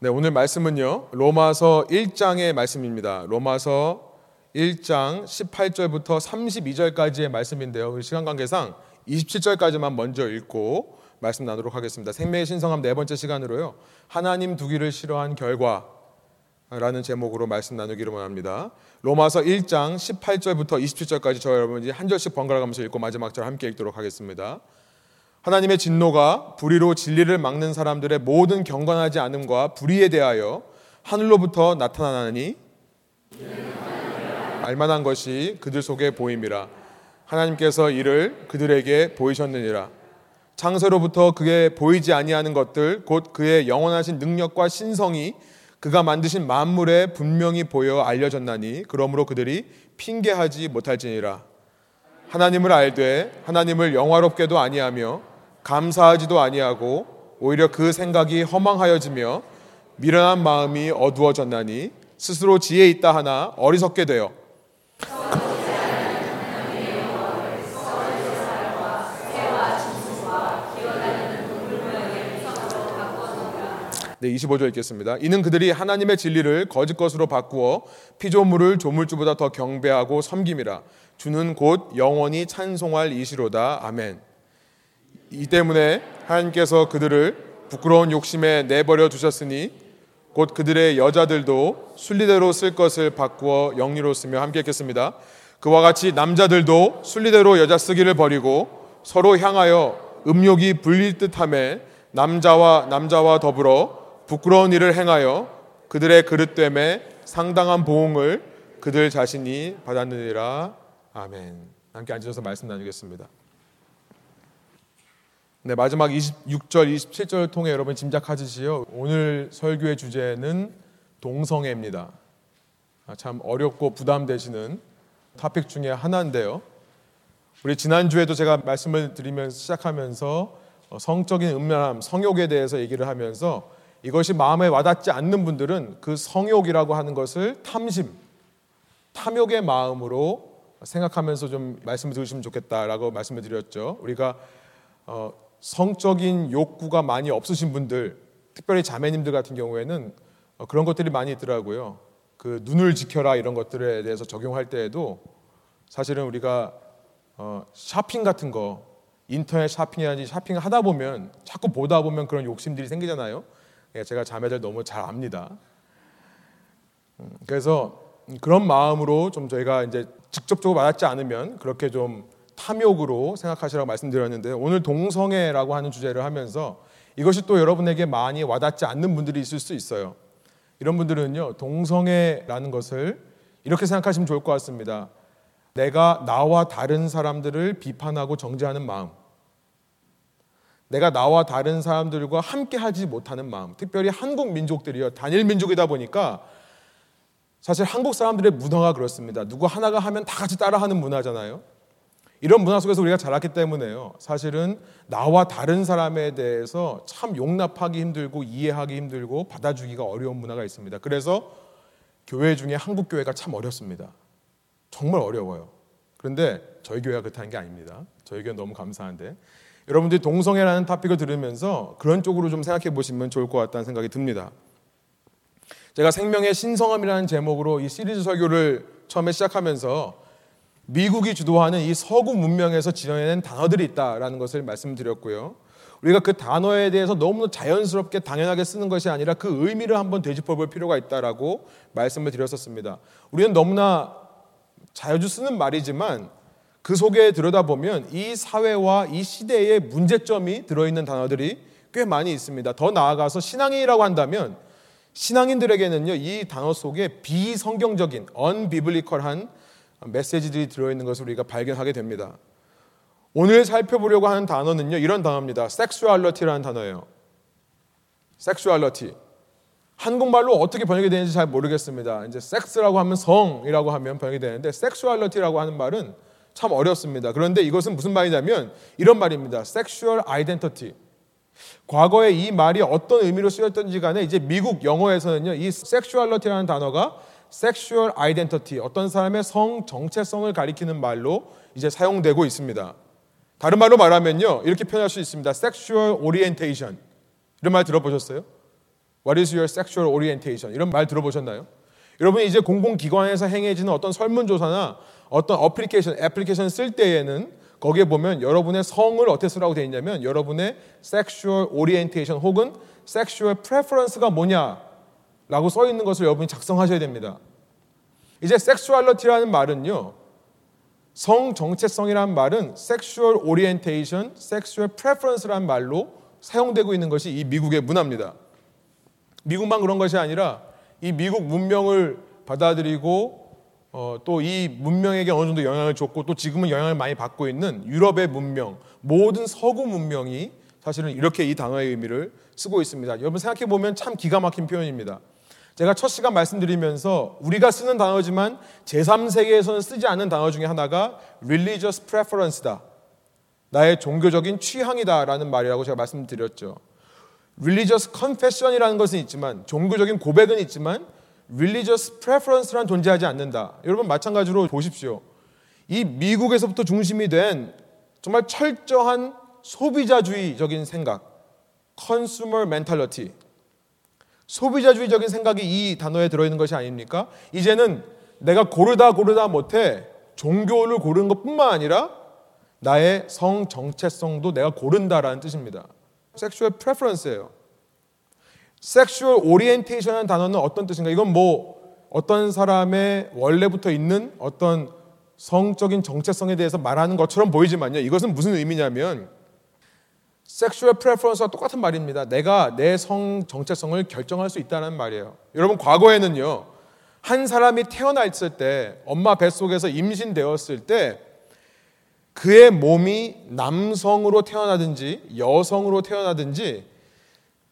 네, 오늘 말씀은요. 로마서 1장의 말씀입니다. 로마서 1장 18절부터 32절까지의 말씀인데요. 시간 관계상 27절까지만 먼저 읽고 말씀 나누도록 하겠습니다. 생명의 신성함 네 번째 시간으로요. 하나님 두기를 싫어한 결과 라는 제목으로 말씀 나누기를 원합니다. 로마서 1장 18절부터 27절까지 저 여러분이 한 절씩 번갈아 가면서 읽고 마지막 절 함께 읽도록 하겠습니다. 하나님의 진노가 불의로 진리를 막는 사람들의 모든 경건하지 않음과 불의에 대하여 하늘로부터 나타나니 알만한 것이 그들 속에 보임이라. 하나님께서 이를 그들에게 보이셨느니라. 창세로부터 그게 보이지 아니하는 것들 곧 그의 영원하신 능력과 신성이 그가 만드신 만물에 분명히 보여 알려졌나니 그러므로 그들이 핑계하지 못할지니라. 하나님을 알되 하나님을 영화롭게도 아니하며 감사하지도 아니하고 오히려 그 생각이 허망하여지며 미련한 마음이 어두워졌나니 스스로 지혜 있다 하나 어리석게 되어 네, 25절 읽겠습니다. 이는 그들이 하나님의 진리를 거짓 것으로 바꾸어 피조물을 조물주보다 더 경배하고 섬김이라. 주는 곧 영원히 찬송할 이시로다. 아멘. 이 때문에 하나님께서 그들을 부끄러운 욕심에 내버려 두셨으니 곧 그들의 여자들도 순리대로 쓸 것을 바꾸어 영리로 쓰며 함께 읽겠습니다. 그와 같이 남자들도 순리대로 여자 쓰기를 버리고 서로 향하여 음욕이 불릴 듯함에 남자와 남자와 더불어 부끄러운 일을 행하여 그들의 그릇됨에 상당한 보응을 그들 자신이 받았느니라. 아멘. 함께 앉으셔서 말씀 나누겠습니다. 네, 마지막 26절, 27절을 통해 여러분 짐작하시지요. 오늘 설교의 주제는 동성애입니다. 아, 참 어렵고 부담되시는 토픽 중에 하나인데요. 우리 지난주에도 제가 말씀을 드리면서 시작하면서 어, 성적인 음란함, 성욕에 대해서 얘기를 하면서 이것이 마음에 와닿지 않는 분들은 그 성욕이라고 하는 것을 탐심, 탐욕의 마음으로 생각하면서 좀 말씀을 들으시면 좋겠다라고 말씀을 드렸죠. 우리가 어, 성적인 욕구가 많이 없으신 분들, 특별히 자매님들 같은 경우에는 어, 그런 것들이 많이 있더라고요. 그 눈을 지켜라 이런 것들에 대해서 적용할 때에도 사실은 우리가 어, 쇼핑 같은 거 인터넷 쇼핑이라든지 쇼핑을 하다 보면 자꾸 보다 보면 그런 욕심들이 생기잖아요. 예, 제가 자매들 너무 잘 압니다. 음, 그래서 그런 마음으로 좀 저희가 이제 직접적으로 맞지 않으면 그렇게 좀 탐욕으로 생각하시라고 말씀드렸는데 오늘 동성애라고 하는 주제를 하면서 이것이 또 여러분에게 많이 와닿지 않는 분들이 있을 수 있어요. 이런 분들은요, 동성애라는 것을 이렇게 생각하시면 좋을 것 같습니다. 내가 나와 다른 사람들을 비판하고 정죄하는 마음. 내가 나와 다른 사람들과 함께 하지 못하는 마음. 특별히 한국 민족들이요. 단일 민족이다 보니까 사실 한국 사람들의 문화가 그렇습니다. 누구 하나가 하면 다 같이 따라하는 문화잖아요. 이런 문화 속에서 우리가 자랐기 때문에요. 사실은 나와 다른 사람에 대해서 참 용납하기 힘들고 이해하기 힘들고 받아주기가 어려운 문화가 있습니다. 그래서 교회 중에 한국 교회가 참 어렵습니다. 정말 어려워요. 그런데 저희 교회가 그렇다는 게 아닙니다. 저희 교회 너무 감사한데 여러분들이 동성애라는 타픽을 들으면서 그런 쪽으로 좀 생각해 보시면 좋을 것 같다는 생각이 듭니다. 제가 생명의 신성함이라는 제목으로 이 시리즈 설교를 처음에 시작하면서 미국이 주도하는 이 서구 문명에서 지어낸 단어들이 있다라는 것을 말씀드렸고요. 우리가 그 단어에 대해서 너무 자연스럽게 당연하게 쓰는 것이 아니라 그 의미를 한번 되짚어 볼 필요가 있다라고 말씀을 드렸었습니다. 우리는 너무나 자주 쓰는 말이지만 그 속에 들여다보면 이 사회와 이 시대의 문제점이 들어있는 단어들이 꽤 많이 있습니다. 더 나아가서 신앙인이라고 한다면 신앙인들에게는요, 이 단어 속에 비성경적인, 언비블리컬한 메시지들이 들어있는 것을 우리가 발견하게 됩니다. 오늘 살펴보려고 하는 단어는요, 이런 단어입니다. 섹슈얼러티라는 단어예요. 섹슈얼러티. 한국말로 어떻게 번역이 되는지 잘 모르겠습니다. 이제 섹스라고 하면 성이라고 하면 번역이 되는데 sexuality라고 하는 말은 참 어렵습니다. 그런데 이것은 무슨 말이냐면 이런 말입니다. Sexual identity. 과거에 이 말이 어떤 의미로 쓰였던지 간에 이제 미국 영어에서는요. 이 sexuality라는 단어가 sexual identity 어떤 사람의 성 정체성을 가리키는 말로 이제 사용되고 있습니다. 다른 말로 말하면요. 이렇게 표현할 수 있습니다. Sexual orientation. 이런 말 들어보셨어요? What is your sexual orientation? 이런 말 들어보셨나요? 여러분 이제 공공기관에서 행해지는 어떤 설문조사나 어떤 application, application 쓸 때에는 거기에 보면 여러분의 성을 어떻게 쓰라고 되어 있냐면 여러분의 sexual orientation 혹은 sexual preference가 뭐냐 라고 써 있는 것을 여러분이 작성하셔야 됩니다. 이제 sexuality라는 말은요. 성 정체성이라는 말은 sexual orientation, sexual preference라는 말로 사용되고 있는 것이 이 미국의 문화입니다. 미국만 그런 것이 아니라 이 미국 문명을 받아들이고 어, 또 이 문명에게 어느 정도 영향을 줬고 또 지금은 영향을 많이 받고 있는 유럽의 문명, 모든 서구 문명이 사실은 이렇게 이 단어의 의미를 쓰고 있습니다. 여러분 생각해 보면 참 기가 막힌 표현입니다. 제가 첫 시간 말씀드리면서 우리가 쓰는 단어지만 제3세계에서는 쓰지 않는 단어 중에 하나가 religious preference다. 나의 종교적인 취향이다라는 말이라고 제가 말씀드렸죠. religious confession이라는 것은 있지만 종교적인 고백은 있지만 religious preference란 존재하지 않는다. 여러분 마찬가지로 보십시오. 이 미국에서부터 중심이 된 정말 철저한 소비자주의적인 생각, consumer mentality. 소비자주의적인 생각이 이 단어에 들어있는 것이 아닙니까? 이제는 내가 고르다 고르다 못해 종교를 고르는 것 뿐만 아니라 나의 성 정체성도 내가 고른다라는 뜻입니다. Sexual preference예요. Sexual orientation이라는 단어는 어떤 뜻인가? 이건 뭐 어떤 사람의 원래부터 있는 어떤 성적인 정체성에 대해서 말하는 것처럼 보이지만요. 이것은 무슨 의미냐면 Sexual preference와 똑같은 말입니다. 내가 내 성 정체성을 결정할 수 있다는 말이에요. 여러분 과거에는요. 한 사람이 태어났을 때 엄마 뱃속에서 임신되었을 때 그의 몸이 남성으로 태어나든지 여성으로 태어나든지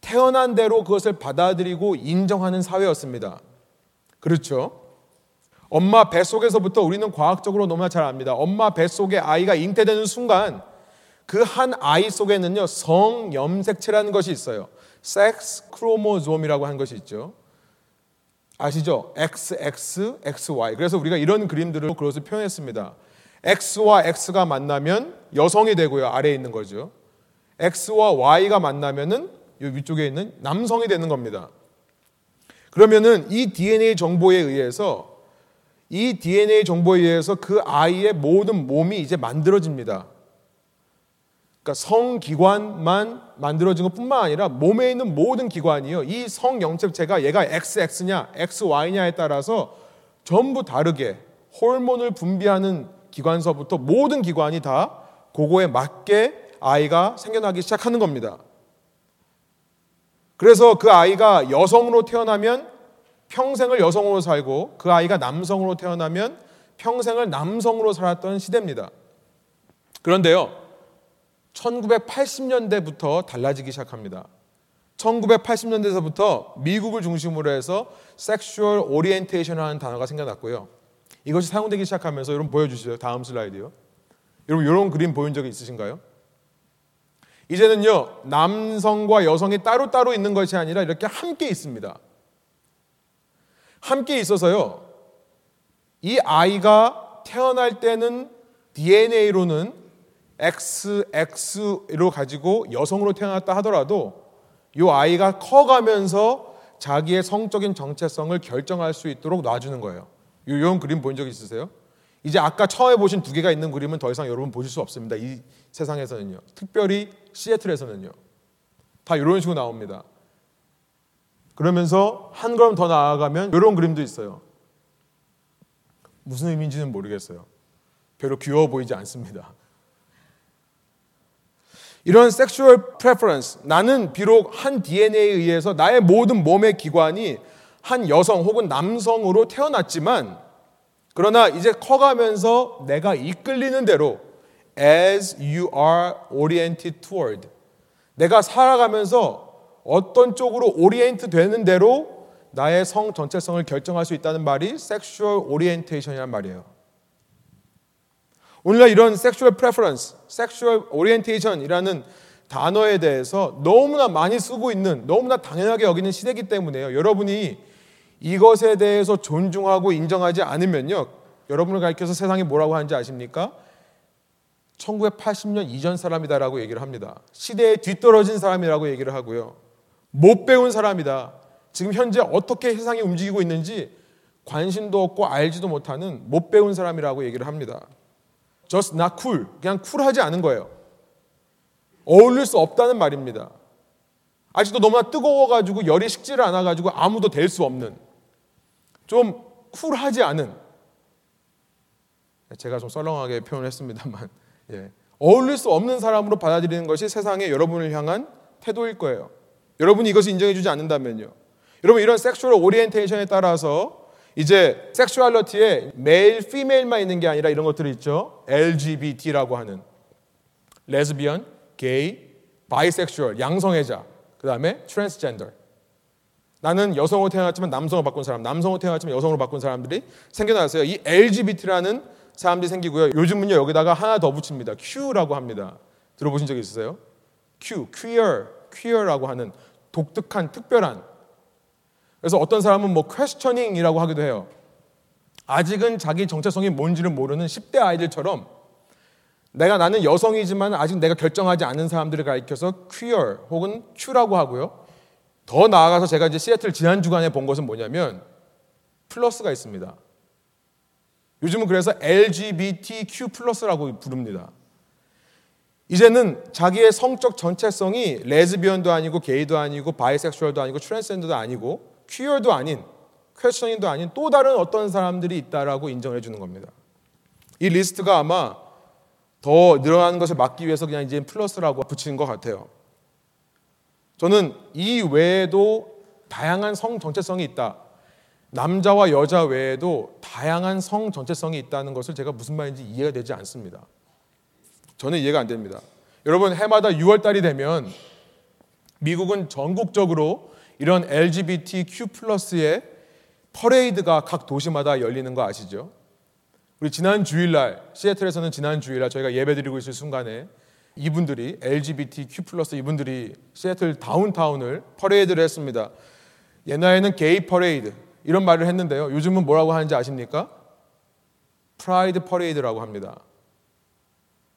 태어난 대로 그것을 받아들이고 인정하는 사회였습니다. 그렇죠? 엄마 뱃속에서부터 우리는 과학적으로 너무나 잘 압니다. 엄마 뱃속에 아이가 잉태되는 순간 그 한 아이 속에는요, 성 염색체라는 것이 있어요. 섹스 크로모솜이라고 하는 것이 있죠. 아시죠? XX, XY. 그래서 우리가 이런 그림들을 그것을 표현했습니다. X와 X가 만나면 여성이 되고요. 아래에 있는 거죠. X와 Y가 만나면은 이 위쪽에 있는 남성이 되는 겁니다. 그러면은 이 DNA 정보에 의해서 이 DNA 정보에 의해서 그 아이의 모든 몸이 이제 만들어집니다. 그러니까 성기관만 만들어진 것뿐만 아니라 몸에 있는 모든 기관이요. 이 성영체체가 얘가 XX냐, XY냐에 따라서 전부 다르게 호르몬을 분비하는 기관서부터 모든 기관이 다 그거에 맞게 아이가 생겨나기 시작하는 겁니다. 그래서 그 아이가 여성으로 태어나면 평생을 여성으로 살고 그 아이가 남성으로 태어나면 평생을 남성으로 살았던 시대입니다. 그런데요, 1980년대부터 달라지기 시작합니다. 1980년대에서부터 미국을 중심으로 해서 sexual orientation이라는 단어가 생겨났고요. 이것이 사용되기 시작하면서 여러분 보여주시죠. 다음 슬라이드요. 여러분 이런 그림 보신 적이 있으신가요? 이제는요, 남성과 여성이 따로따로 있는 것이 아니라 이렇게 함께 있습니다. 함께 있어서요, 이 아이가 태어날 때는 DNA로는 XX 로 가지고 여성으로 태어났다 하더라도 이 아이가 커가면서 자기의 성적인 정체성을 결정할 수 있도록 놔주는 거예요. 이런 그림 본 적 있으세요? 이제 아까 처음에 보신 두 개가 있는 그림은 더 이상 여러분 보실 수 없습니다. 이 세상에서는요. 특별히 시애틀에서는요. 다 이런 식으로 나옵니다. 그러면서 한 걸음 더 나아가면 이런 그림도 있어요. 무슨 의미인지는 모르겠어요. 별로 귀여워 보이지 않습니다. 이런 sexual preference 나는 비록 한 DNA에 의해서 나의 모든 몸의 기관이 한 여성 혹은 남성으로 태어났지만 그러나 이제 커가면서 내가 이끌리는 대로 as you are oriented toward 내가 살아가면서 어떤 쪽으로 오리엔트 되는 대로 나의 성 전체성을 결정할 수 있다는 말이 sexual orientation이란 말이에요. 오늘날 이런 sexual preference, sexual orientation이라는 단어에 대해서 너무나 많이 쓰고 있는, 너무나 당연하게 여기는 시대이기 때문에요. 여러분이 이것에 대해서 존중하고 인정하지 않으면요. 여러분을 가리켜서 세상이 뭐라고 하는지 아십니까? 1980년 이전 사람이다라고 얘기를 합니다. 시대에 뒤떨어진 사람이라고 얘기를 하고요. 못 배운 사람이다. 지금 현재 어떻게 세상이 움직이고 있는지 관심도 없고 알지도 못하는 못 배운 사람이라고 얘기를 합니다. Just not cool. 그냥 쿨하지 않은 거예요. 어울릴 수 없다는 말입니다. 아직도 너무나 뜨거워가지고 열이 식지를 않아가지고 아무도 될 수 없는 좀 쿨하지 않은 제가 좀 썰렁하게 표현했습니다만 예. 어울릴 수 없는 사람으로 받아들이는 것이 세상에 여러분을 향한 태도일 거예요. 여러분이 이것을 인정해주지 않는다면요. 여러분 이런 sexual orientation에 따라서 이제 sexuality에 male, female만 있는 게 아니라 이런 것들이 있죠. LGBT라고 하는 레즈비언, 게이, bisexual, 양성애자, 그 다음에 트랜스젠더. 나는 여성으로 태어났지만 남성으로 바꾼 사람, 남성으로 태어났지만 여성으로 바꾼 사람들이 생겨났어요. 이 LGBT라는 사람들이 생기고요. 요즘은요 여기다가 하나 더 붙입니다. Q라고 합니다. 들어보신 적 있으세요? Q, queer, queer라고 하는 독특한, 특별한. 그래서 어떤 사람은 뭐 questioning이라고 하기도 해요. 아직은 자기 정체성이 뭔지를 모르는 10대 아이들처럼 내가 나는 여성이지만 아직 내가 결정하지 않은 사람들을 가리켜서 queer 혹은 Q라고 하고요. 더 나아가서 제가 이제 시애틀 지난 주간에 본 것은 뭐냐면 플러스가 있습니다. 요즘은 그래서 LGBTQ plus라고 부릅니다. 이제는 자기의 성적 정체성이 레즈비언도 아니고 게이도 아니고 bisexual도 아니고 트랜스젠더도 아니고 queer도 아닌 questioning도 아닌 또 다른 어떤 사람들이 있다라고 인정해 주는 겁니다. 이 리스트가 아마 더 늘어나는 것을 막기 위해서 그냥 이제 플러스라고 붙이는 것 같아요. 저는 이 외에도 다양한 성 정체성이 있다. 남자와 여자 외에도 다양한 성 전체성이 있다는 것을 제가 무슨 말인지 이해가 되지 않습니다. 저는 이해가 안 됩니다. 여러분 해마다 6월 달이 되면 미국은 전국적으로 이런 LGBTQ+의 퍼레이드가 각 도시마다 열리는 거 아시죠? 우리 지난 주일날 시애틀에서는 지난 주일날 저희가 예배드리고 있을 순간에 이분들이 LGBTQ+ 이분들이 시애틀 downtown을 퍼레이드를 했습니다. 옛날에는 게이 퍼레이드 이런 말을 했는데요. 요즘은 뭐라고 하는지 아십니까? Pride parade라고 합니다.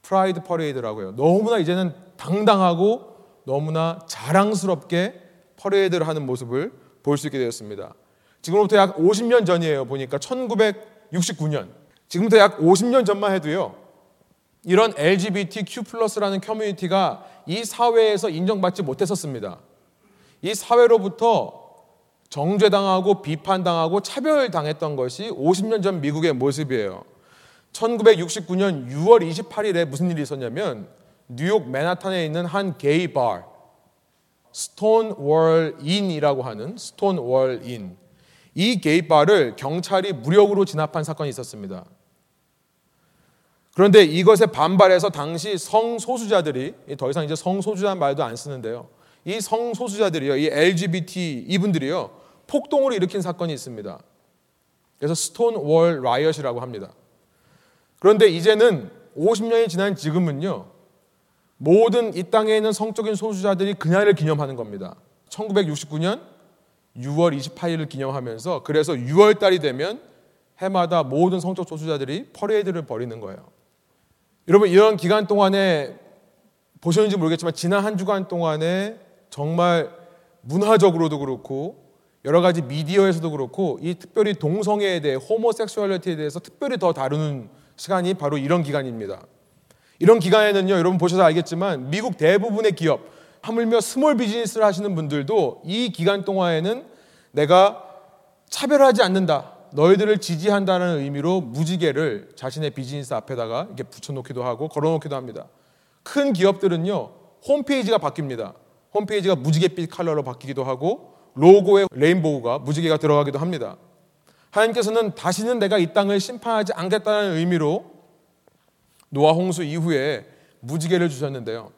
Pride parade라고 해요. 너무나 이제는 당당하고 너무나 자랑스럽게 퍼레이드를 하는 모습을 볼 수 있게 되었습니다. 지금부터 약 50년 전이에요. 보니까 1969년. 지금부터 약 50년 전만 해도요. 이런 LGBTQ+라는 커뮤니티가 이 사회에서 인정받지 못했었습니다. 이 사회로부터 정죄당하고 비판당하고 차별당했던 것이 50년 전 미국의 모습이에요. 1969년 6월 28일에 무슨 일이 있었냐면 뉴욕 맨하탄에 있는 한 게이 바 Stonewall Inn이라고 하는 Stonewall Inn. 이 게이 바를 경찰이 무력으로 진압한 사건이 있었습니다. 그런데 이것에 반발해서 당시 성소수자들이 더 이상 이제 성소수자란 말도 안 쓰는데요. 이 성소수자들이요, 이 LGBT 이분들이요, 폭동을 일으킨 사건이 있습니다. 그래서 Stonewall riot이라고 합니다. 그런데 이제는 50년이 지난 지금은요. 모든 이 땅에 있는 성적인 소수자들이 그날을 기념하는 겁니다. 1969년 6월 28일을 기념하면서 그래서 6월 달이 되면 해마다 모든 성적 소수자들이 퍼레이드를 벌이는 거예요. 여러분 이런 기간 동안에 보셨는지 모르겠지만 지난 한 주간 동안에 정말 문화적으로도 그렇고 여러 가지 미디어에서도 그렇고 이 특별히 동성애에 대해 homosexuality에 대해서 특별히 더 다루는 시간이 바로 이런 기간입니다. 이런 기간에는요, 여러분 보셔서 알겠지만 미국 대부분의 기업, 하물며 small business를 하시는 분들도 이 기간 동안에는 내가 차별하지 않는다. 너희들을 지지한다는 의미로 무지개를 자신의 비즈니스 앞에다가 이렇게 붙여놓기도 하고 걸어놓기도 합니다. 큰 기업들은요, 홈페이지가 바뀝니다. 홈페이지가 무지개빛 컬러로 바뀌기도 하고 로고에 rainbow가 무지개가 들어가기도 합니다. 하나님께서는 다시는 내가 이 땅을 심판하지 않겠다는 의미로 노아 홍수 이후에 무지개를 주셨는데요.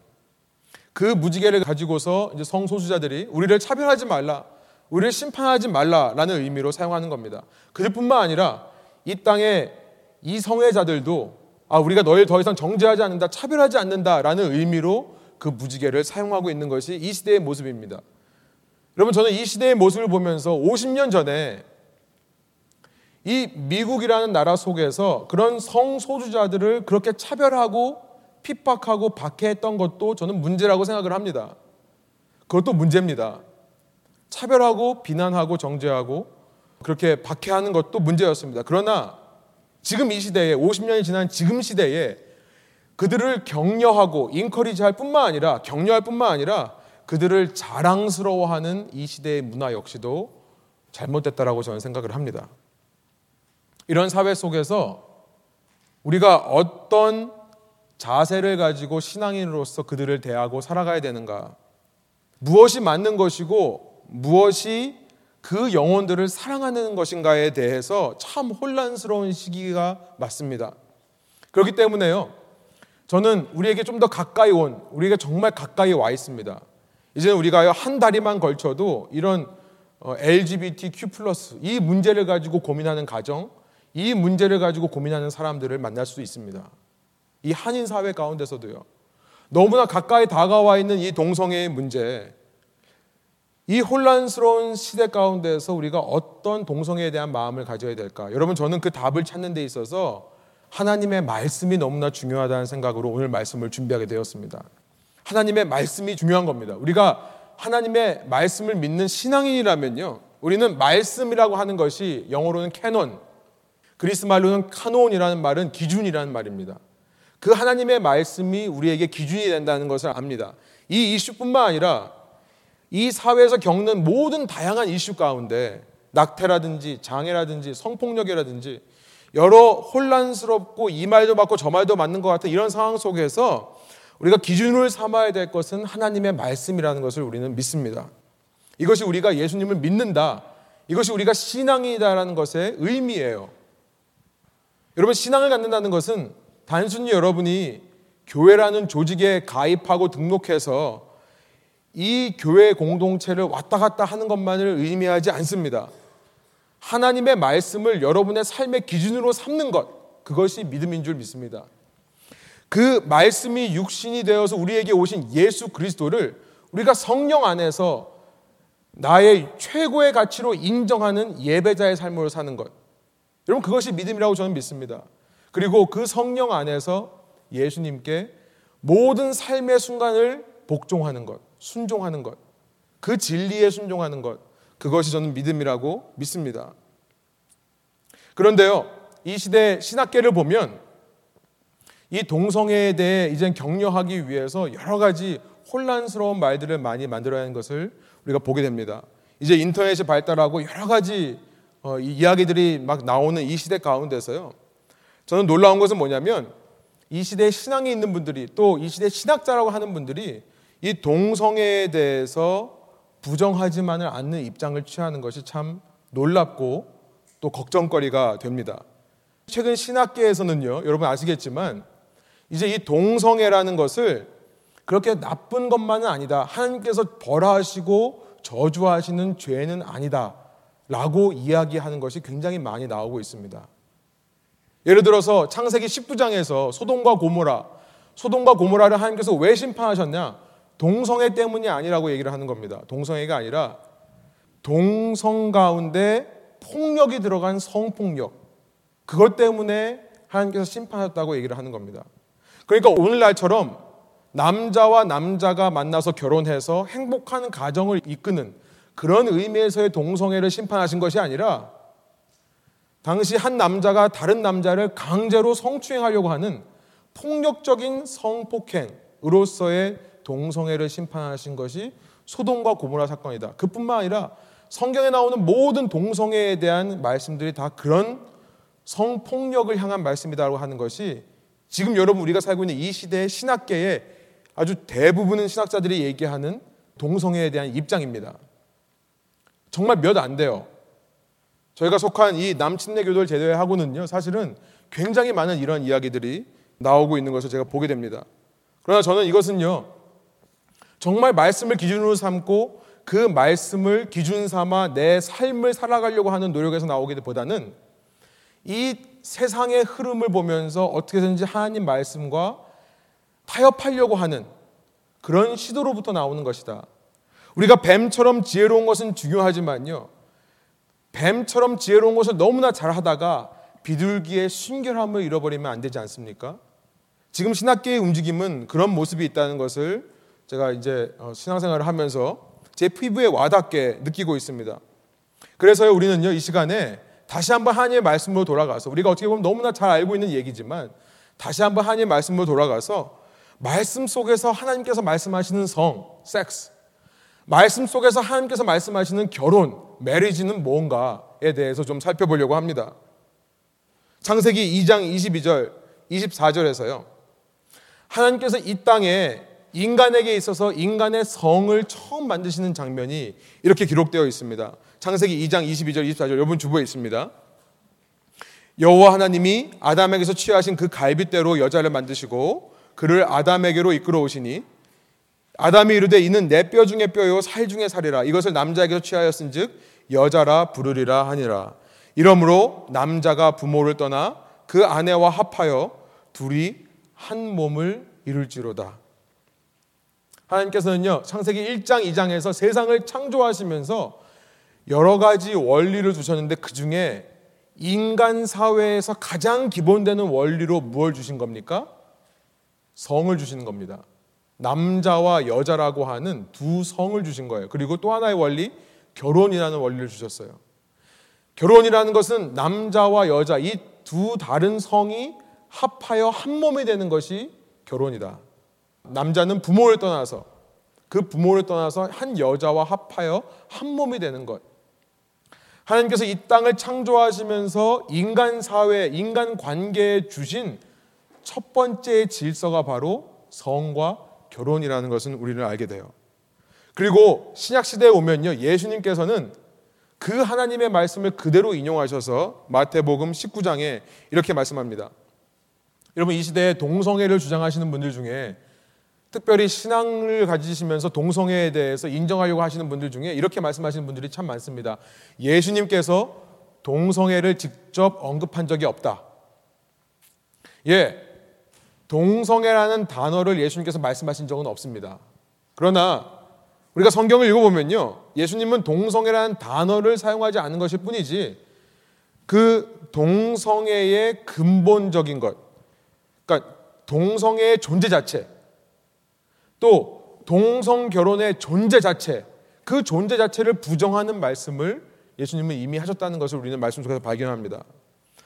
그 무지개를 가지고서 이제 성소수자들이 우리를 차별하지 말라, 우리를 심판하지 말라라는 의미로 사용하는 겁니다. 그뿐만 아니라 이 땅에 이 성애자들도 아 우리가 너희를 더 이상 정죄하지 않는다, 차별하지 않는다라는 의미로 그 무지개를 사용하고 있는 것이 이 시대의 모습입니다. 여러분 저는 이 시대의 모습을 보면서 50년 전에 이 미국이라는 나라 속에서 그런 성소주자들을 그렇게 차별하고 핍박하고 박해했던 것도 저는 문제라고 생각을 합니다. 그것도 문제입니다. 차별하고 비난하고 정죄하고 그렇게 박해하는 것도 문제였습니다. 그러나 지금 이 시대에 50년이 지난 지금 시대에 그들을 격려하고 인커리지할 뿐만 아니라 격려할 뿐만 아니라 그들을 자랑스러워하는 이 시대의 문화 역시도 잘못됐다라고 저는 생각을 합니다. 이런 사회 속에서 우리가 어떤 자세를 가지고 신앙인으로서 그들을 대하고 살아가야 되는가? 무엇이 맞는 것이고 무엇이 그 영혼들을 사랑하는 것인가에 대해서 참 혼란스러운 시기가 맞습니다. 그렇기 때문에요. 저는 우리에게 좀 더 가까이 온, 우리에게 정말 가까이 와 있습니다. 이제는 우리가 한 다리만 걸쳐도 이런 LGBTQ 이 문제를 가지고 고민하는 가정, 이 문제를 가지고 고민하는 사람들을 만날 수 있습니다. 이 한인 사회 가운데서도요. 너무나 가까이 다가와 있는 이 동성애의 문제, 이 혼란스러운 시대 가운데서 우리가 어떤 동성애에 대한 마음을 가져야 될까? 여러분, 저는 그 답을 찾는 데 있어서 하나님의 말씀이 너무나 중요하다는 생각으로 오늘 말씀을 준비하게 되었습니다. 하나님의 말씀이 중요한 겁니다. 우리가 하나님의 말씀을 믿는 신앙인이라면요. 우리는 말씀이라고 하는 것이 영어로는 캐논, 그리스 말로는 카논이라는 말은 기준이라는 말입니다. 그 하나님의 말씀이 우리에게 기준이 된다는 것을 압니다. 이 이슈뿐만 아니라 이 사회에서 겪는 모든 다양한 이슈 가운데 낙태라든지 장애라든지 성폭력이라든지 여러 혼란스럽고 이 말도 맞고 저 말도 맞는 것 같은 이런 상황 속에서 우리가 기준을 삼아야 될 것은 하나님의 말씀이라는 것을 우리는 믿습니다. 이것이 우리가 예수님을 믿는다. 이것이 우리가 신앙이다라는 것의 의미예요. 여러분, 신앙을 갖는다는 것은 단순히 여러분이 교회라는 조직에 가입하고 등록해서 이 교회 공동체를 왔다 갔다 하는 것만을 의미하지 않습니다. 하나님의 말씀을 여러분의 삶의 기준으로 삼는 것, 그것이 믿음인 줄 믿습니다. 그 말씀이 육신이 되어서 우리에게 오신 예수 그리스도를 우리가 성령 안에서 나의 최고의 가치로 인정하는 예배자의 삶으로 사는 것. 여러분, 그것이 믿음이라고 저는 믿습니다. 그리고 그 성령 안에서 예수님께 모든 삶의 순간을 복종하는 것, 순종하는 것, 그 진리에 순종하는 것, 그것이 저는 믿음이라고 믿습니다. 그런데요, 이 시대 신학계를 보면 이 동성애에 대해 이제 격려하기 위해서 여러 가지 혼란스러운 말들을 많이 만들어야 하는 것을 우리가 보게 됩니다. 이제 인터넷이 발달하고 여러 가지 어, 이야기들이 막 나오는 이 시대 가운데서요. 저는 놀라운 것은 뭐냐면 이 시대에 신앙이 있는 분들이 또 이 시대 신학자라고 하는 분들이 이 동성애에 대해서 부정하지만을 않는 입장을 취하는 것이 참 놀랍고 또 걱정거리가 됩니다. 최근 신학계에서는요, 여러분 아시겠지만 이제 이 동성애라는 것을 그렇게 나쁜 것만은 아니다. 하나님께서 벌하시고 저주하시는 죄는 아니다. 라고 이야기하는 것이 굉장히 많이 나오고 있습니다. 예를 들어서 창세기 19장에서 소돔과 고모라, 소돔과 고모라를 하나님께서 왜 심판하셨냐? 동성애 때문이 아니라고 얘기를 하는 겁니다. 동성애가 아니라 동성 가운데 폭력이 들어간 성폭력. 그것 때문에 하나님께서 심판하셨다고 얘기를 하는 겁니다. 그러니까 오늘날처럼 남자와 남자가 만나서 결혼해서 행복한 가정을 이끄는 그런 의미에서의 동성애를 심판하신 것이 아니라 당시 한 남자가 다른 남자를 강제로 성추행하려고 하는 폭력적인 성폭행으로서의 동성애를 심판하신 것이 소돔과 고모라 사건이다. 그뿐만 아니라 성경에 나오는 모든 동성애에 대한 말씀들이 다 그런 성폭력을 향한 말씀이다라고 하는 것이 지금 여러분 우리가 살고 있는 이 시대의 신학계에 아주 대부분은 신학자들이 얘기하는 동성애에 대한 입장입니다. 정말 몇 안 돼요. 저희가 속한 이 남친네 교도를 제외하고는요, 사실은 굉장히 많은 이런 이야기들이 나오고 있는 것을 제가 보게 됩니다. 그러나 저는 이것은요, 정말 말씀을 기준으로 삼고 그 말씀을 기준 삼아 내 삶을 살아가려고 하는 노력에서 나오기보다는 이 세상의 흐름을 보면서 어떻게든지 하나님 말씀과 타협하려고 하는 그런 시도로부터 나오는 것이다. 우리가 뱀처럼 지혜로운 것은 중요하지만요. 뱀처럼 지혜로운 것을 너무나 잘하다가 비둘기의 순결함을 잃어버리면 안 되지 않습니까? 지금 신학계의 움직임은 그런 모습이 있다는 것을 제가 이제 어, 신앙생활을 하면서 제 피부에 와닿게 느끼고 있습니다. 그래서요, 우리는요, 이 시간에 다시 한번 하나님의 말씀으로 돌아가서 우리가 어떻게 보면 너무나 잘 알고 있는 얘기지만 다시 한번 하나님의 말씀으로 돌아가서 말씀 속에서 하나님께서 말씀하시는 성, 섹스, 말씀 속에서 하나님께서 말씀하시는 결혼, 메리지는 뭔가에 대해서 좀 살펴보려고 합니다. 창세기 2장 22절, 24절에서요. 하나님께서 이 땅에 인간에게 있어서 인간의 성을 처음 만드시는 장면이 이렇게 기록되어 있습니다. 창세기 2장 22절 24절 여러분 주부에 있습니다. 여호와 하나님이 아담에게서 취하신 그 갈빗대로 여자를 만드시고 그를 아담에게로 이끌어 오시니 아담이 이르되 이는 내 뼈 중에 뼈요 살 중에 살이라 이것을 남자에게서 취하였은즉 여자라 부르리라 하니라 이러므로 남자가 부모를 떠나 그 아내와 합하여 둘이 한 몸을 이룰지로다 하나님께서는요 창세기 1장 2장에서 세상을 창조하시면서 여러 가지 원리를 두셨는데 그 중에 인간 사회에서 가장 기본되는 원리로 무엇을 주신 겁니까? 성을 주시는 겁니다. 남자와 여자라고 하는 두 성을 주신 거예요. 그리고 또 하나의 원리, 결혼이라는 원리를 주셨어요. 결혼이라는 것은 남자와 여자 이 두 다른 성이 합하여 한 몸이 되는 것이 결혼이다. 남자는 부모를 떠나서 그 부모를 떠나서 한 여자와 합하여 한 몸이 되는 것. 하나님께서 이 땅을 창조하시면서 인간 사회, 인간 관계에 주신 첫 번째 질서가 바로 성과 결혼이라는 것은 우리는 알게 돼요. 그리고 신약 시대에 오면요. 예수님께서는 그 하나님의 말씀을 그대로 인용하셔서 마태복음 19장에 이렇게 말씀합니다. 여러분 이 시대에 동성애를 주장하시는 분들 중에 특별히 신앙을 가지시면서 동성애에 대해서 인정하려고 하시는 분들 중에 이렇게 말씀하시는 분들이 참 많습니다. 예수님께서 동성애를 직접 언급한 적이 없다. 예, 동성애라는 단어를 예수님께서 말씀하신 적은 없습니다. 그러나 우리가 성경을 읽어보면요. 예수님은 동성애라는 단어를 사용하지 않은 것일 뿐이지 그 동성애의 근본적인 것, 그러니까 동성애의 존재 자체, 또 동성 결혼의 존재 자체, 그 존재 자체를 부정하는 말씀을 예수님은 이미 하셨다는 것을 우리는 말씀 속에서 발견합니다.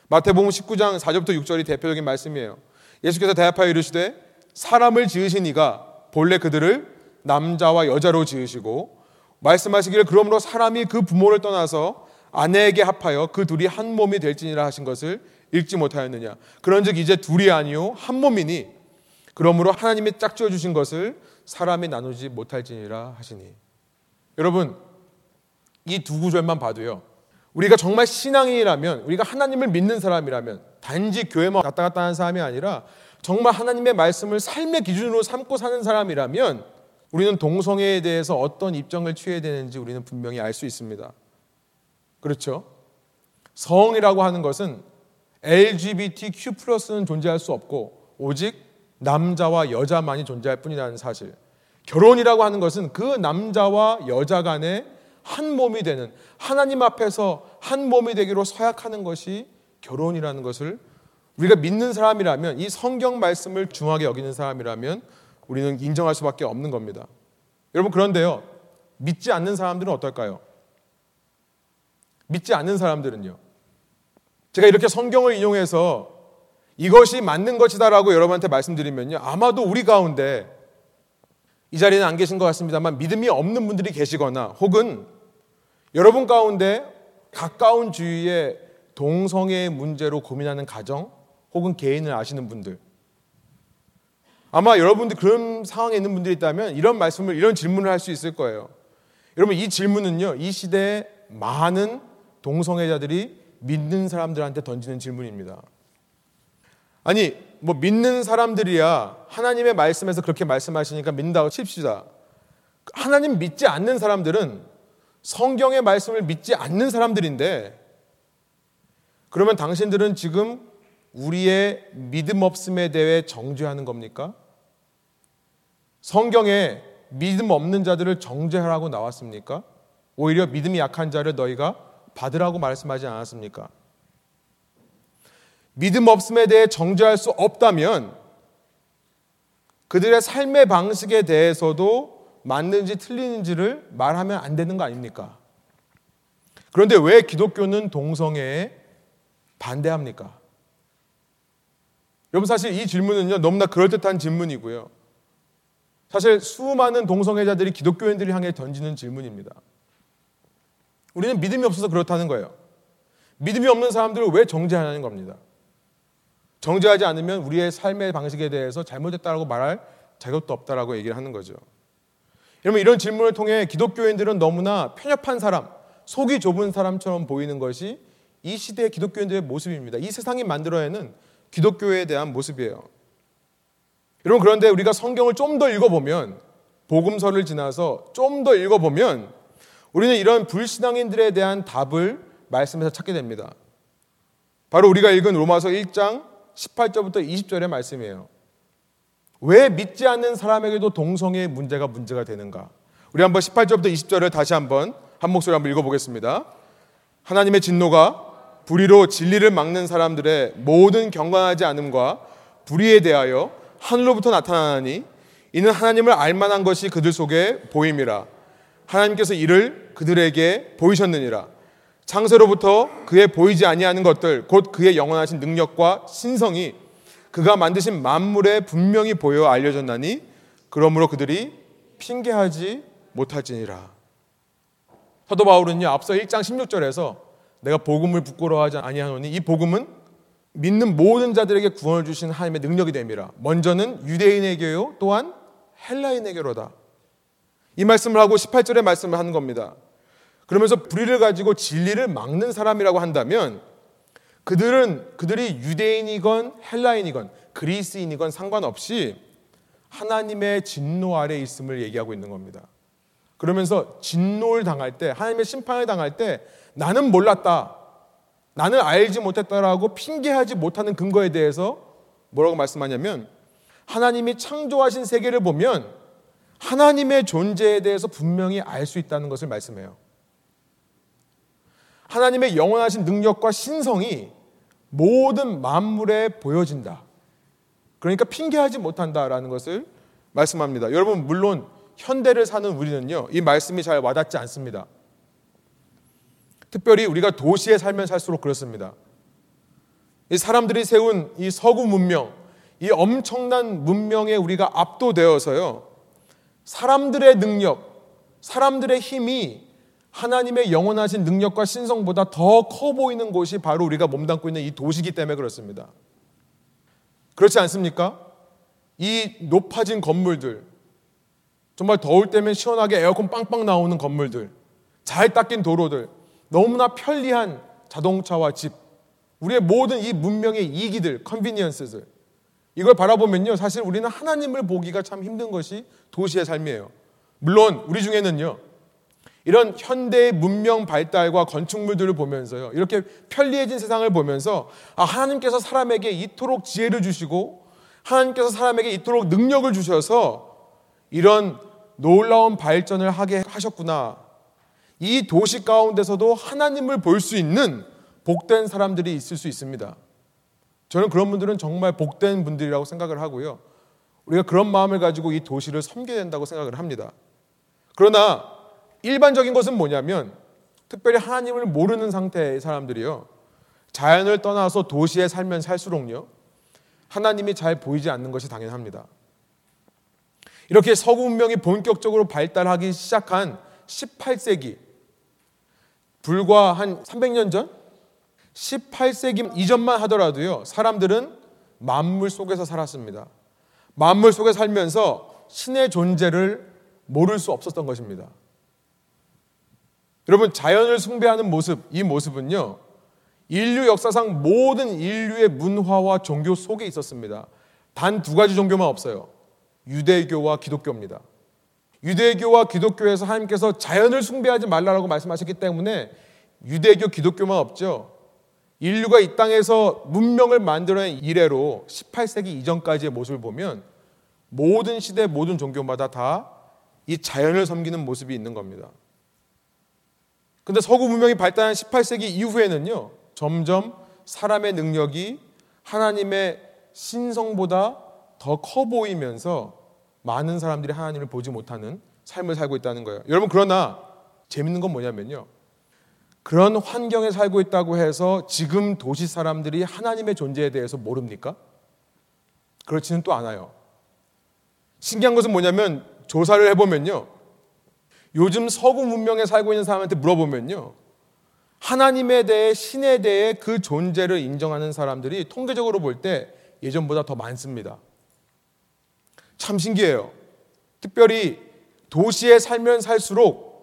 마태복음 19장 4절부터 6절이 대표적인 말씀이에요. 예수께서 대답하여 이르시되 사람을 지으신 이가 본래 그들을 남자와 여자로 지으시고 말씀하시기를 그러므로 사람이 그 부모를 떠나서 아내에게 합하여 그 둘이 한 몸이 될지니라 하신 것을 읽지 못하였느냐. 그런즉 이제 둘이 아니요 한 몸이니 그러므로 하나님이 짝지어 주신 것을 사람이 나누지 못할지니라 하시니. 여러분, 이 두 구절만 봐도요. 우리가 정말 신앙인이라면, 우리가 하나님을 믿는 사람이라면, 단지 교회만 갔다 갔다 하는 사람이 아니라 정말 하나님의 말씀을 삶의 기준으로 삼고 사는 사람이라면 우리는 동성애에 대해서 어떤 입장을 취해야 되는지 우리는 분명히 알 수 있습니다. 그렇죠? 성이라고 하는 것은 LGBTQ+는 존재할 수 없고 오직 남자와 여자만이 존재할 뿐이라는 사실. 결혼이라고 하는 것은 그 남자와 여자 간의 한 몸이 되는 하나님 앞에서 한 몸이 되기로 서약하는 것이 결혼이라는 것을 우리가 믿는 사람이라면 이 성경 말씀을 중하게 여기는 사람이라면 우리는 인정할 수밖에 없는 겁니다. 여러분 그런데요. 믿지 않는 사람들은 어떨까요? 믿지 않는 사람들은요. 제가 이렇게 성경을 인용해서 이것이 맞는 것이다라고 여러분한테 말씀드리면요. 아마도 우리 가운데 이 자리에는 안 계신 것 같습니다만 믿음이 없는 분들이 계시거나 혹은 여러분 가운데 가까운 주위에 동성애 문제로 고민하는 가정 혹은 개인을 아시는 분들 아마 여러분들 그런 상황에 있는 분들이 있다면 이런 말씀을 이런 질문을 할 수 있을 거예요. 여러분 이 질문은요. 이 시대에 많은 동성애자들이 믿는 사람들한테 던지는 질문입니다. 아니, 뭐 믿는 사람들이야 하나님의 말씀에서 그렇게 말씀하시니까 믿는다고 칩시다. 하나님 믿지 않는 사람들은 성경의 말씀을 믿지 않는 사람들인데 그러면 당신들은 지금 우리의 믿음 없음에 대해 정죄하는 겁니까? 성경에 믿음 없는 자들을 정죄하라고 나왔습니까? 오히려 믿음이 약한 자를 너희가 받으라고 말씀하지 않았습니까? 믿음 없음에 대해 정죄할 수 없다면 그들의 삶의 방식에 대해서도 맞는지 틀리는지를 말하면 안 되는 거 아닙니까? 그런데 왜 기독교는 동성애에 반대합니까? 여러분 사실 이 질문은요 너무나 그럴듯한 질문이고요. 사실 수많은 동성애자들이 기독교인들을 향해 던지는 질문입니다. 우리는 믿음이 없어서 그렇다는 거예요. 믿음이 없는 사람들을 왜 정죄하는 겁니다. 정죄하지 않으면 우리의 삶의 방식에 대해서 잘못했다라고 말할 자격도 없다라고 얘기를 하는 거죠. 여러분 이런 질문을 통해 기독교인들은 너무나 편협한 사람, 속이 좁은 사람처럼 보이는 것이 이 시대의 기독교인들의 모습입니다. 이 세상이 만들어내는 기독교에 대한 모습이에요. 여러분 그런데 우리가 성경을 좀 더 읽어보면 복음서를 지나서 좀 더 읽어보면 우리는 이런 불신앙인들에 대한 답을 말씀에서 찾게 됩니다. 바로 우리가 읽은 로마서 1장 18절부터 20절의 말씀이에요. 왜 믿지 않는 사람에게도 동성애의 문제가 문제가 되는가? 우리 한번 18절부터 20절을 다시 한번 한 목소리 한번 읽어보겠습니다. 하나님의 진노가 불의로 진리를 막는 사람들의 모든 경건하지 않음과 불의에 대하여 하늘로부터 나타나니 이는 하나님을 알만한 것이 그들 속에 보임이라. 하나님께서 이를 그들에게 보이셨느니라. 창세로부터 그의 보이지 아니하는 것들 곧 그의 영원하신 능력과 신성이 그가 만드신 만물에 분명히 보여 알려졌나니 그러므로 그들이 핑계하지 못할지니라. 사도 바울은요 앞서 1장 16절에서 내가 복음을 부끄러워하지 아니하노니 이 복음은 믿는 모든 자들에게 구원을 주신 하나님의 능력이 됨이라. 먼저는 유대인에게요 또한 헬라인에게로다. 이 말씀을 하고 18절의 말씀을 하는 겁니다. 그러면서 불의를 가지고 진리를 막는 사람이라고 한다면 그들은 그들이 유대인이건 헬라인이건 그리스인이건 상관없이 하나님의 진노 아래 있음을 얘기하고 있는 겁니다. 그러면서 진노를 당할 때 하나님의 심판을 당할 때 나는 몰랐다. 나는 알지 못했다라고 핑계하지 못하는 근거에 대해서 뭐라고 말씀하냐면 하나님이 창조하신 세계를 보면 하나님의 존재에 대해서 분명히 알 수 있다는 것을 말씀해요. 하나님의 영원하신 능력과 신성이 모든 만물에 보여진다. 그러니까 핑계하지 못한다라는 것을 말씀합니다. 여러분 물론 현대를 사는 우리는요 이 말씀이 잘 와닿지 않습니다. 특별히 우리가 도시에 살면 살수록 그렇습니다. 이 사람들이 세운 이 서구 문명, 이 엄청난 문명에 우리가 압도되어서요 사람들의 능력, 사람들의 힘이 하나님의 영원하신 능력과 신성보다 더 커 보이는 곳이 바로 우리가 몸담고 있는 이 도시기 때문에 그렇습니다. 그렇지 않습니까? 이 높아진 건물들, 정말 더울 때면 시원하게 에어컨 빵빵 나오는 건물들, 잘 닦인 도로들, 너무나 편리한 자동차와 집, 우리의 모든 이 문명의 이기들, 컨비니언스들, 이걸 바라보면요, 사실 우리는 하나님을 보기가 참 힘든 것이 도시의 삶이에요. 물론 우리 중에는요, 이런 현대의 문명 발달과 건축물들을 보면서요. 이렇게 편리해진 세상을 보면서 아, 하나님께서 사람에게 이토록 지혜를 주시고 하나님께서 사람에게 이토록 능력을 주셔서 이런 놀라운 발전을 하게 하셨구나. 이 도시 가운데서도 하나님을 볼 수 있는 복된 사람들이 있을 수 있습니다. 저는 그런 분들은 정말 복된 분들이라고 생각을 하고요. 우리가 그런 마음을 가지고 이 도시를 섬겨야 된다고 생각을 합니다. 그러나 일반적인 것은 뭐냐면 특별히 하나님을 모르는 상태의 사람들이요. 자연을 떠나서 도시에 살면 살수록요. 하나님이 잘 보이지 않는 것이 당연합니다. 이렇게 서구 문명이 본격적으로 발달하기 시작한 18세기 불과 한 300년 전 18세기 이전만 하더라도요. 사람들은 만물 속에서 살았습니다. 만물 속에 살면서 신의 존재를 모를 수 없었던 것입니다. 여러분 자연을 숭배하는 모습 이 모습은요 인류 역사상 모든 인류의 문화와 종교 속에 있었습니다. 단 두 가지 종교만 없어요. 유대교와 기독교입니다. 유대교와 기독교에서 하나님께서 자연을 숭배하지 말라라고 말씀하셨기 때문에 유대교, 기독교만 없죠. 인류가 이 땅에서 문명을 만들어낸 이래로 18세기 이전까지의 모습을 보면 모든 시대, 모든 종교마다 다 이 자연을 섬기는 모습이 있는 겁니다. 근데 서구 문명이 발달한 18세기 이후에는요, 점점 사람의 능력이 하나님의 신성보다 더 커 보이면서 많은 사람들이 하나님을 보지 못하는 삶을 살고 있다는 거예요. 여러분 그러나 재밌는 건 뭐냐면요. 그런 환경에 살고 있다고 해서 지금 도시 사람들이 하나님의 존재에 대해서 모릅니까? 그렇지는 또 않아요. 신기한 것은 뭐냐면 조사를 해보면요. 요즘 서구 문명에 살고 있는 사람한테 물어보면요. 하나님에 대해 신에 대해 그 존재를 인정하는 사람들이 통계적으로 볼 때 예전보다 더 많습니다. 참 신기해요. 특별히 도시에 살면 살수록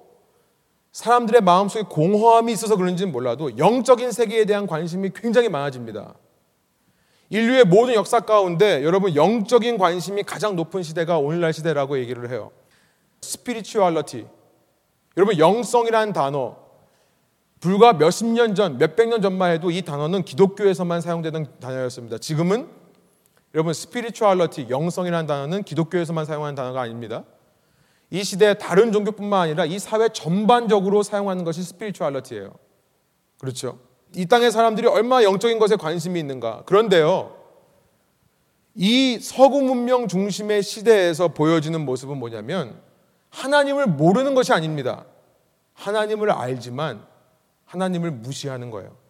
사람들의 마음속에 공허함이 있어서 그런지는 몰라도 영적인 세계에 대한 관심이 굉장히 많아집니다. 인류의 모든 역사 가운데 여러분 영적인 관심이 가장 높은 시대가 오늘날 시대라고 얘기를 해요. 스피리추얼러티. 여러분 영성이라는 단어 불과 몇십 년 전, 몇백 년 전만 해도 이 단어는 기독교에서만 사용되던 단어였습니다. 지금은 여러분 스피리추얼러티, 영성이라는 단어는 기독교에서만 사용하는 단어가 아닙니다. 이 시대의 다른 종교뿐만 아니라 이 사회 전반적으로 사용하는 것이 스피리추얼러티예요. 그렇죠? 이 땅의 사람들이 얼마나 영적인 것에 관심이 있는가. 그런데요. 이 서구 문명 중심의 시대에서 보여지는 모습은 뭐냐면 하나님을 모르는 것이 아닙니다. 하나님을 알지만 하나님을 무시하는 거예요.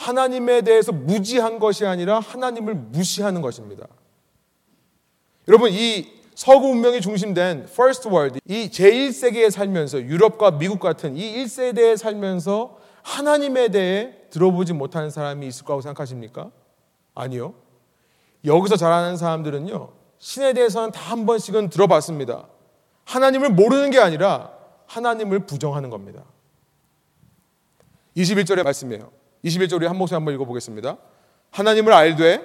하나님에 대해서 무지한 것이 아니라 하나님을 무시하는 것입니다. 여러분, 이 서구 문명이 중심된 First World, 이 제1세계에 살면서 유럽과 미국 같은 이 1세대에 살면서 하나님에 대해 들어보지 못하는 사람이 있을 거라고 생각하십니까? 아니요. 여기서 자라는 사람들은요, 신에 대해서는 다 한 번씩은 들어봤습니다. 하나님을 모르는 게 아니라 하나님을 부정하는 겁니다. 21절의 말씀이에요. 21절 우리 한 목소리 한번 읽어보겠습니다. 하나님을 알되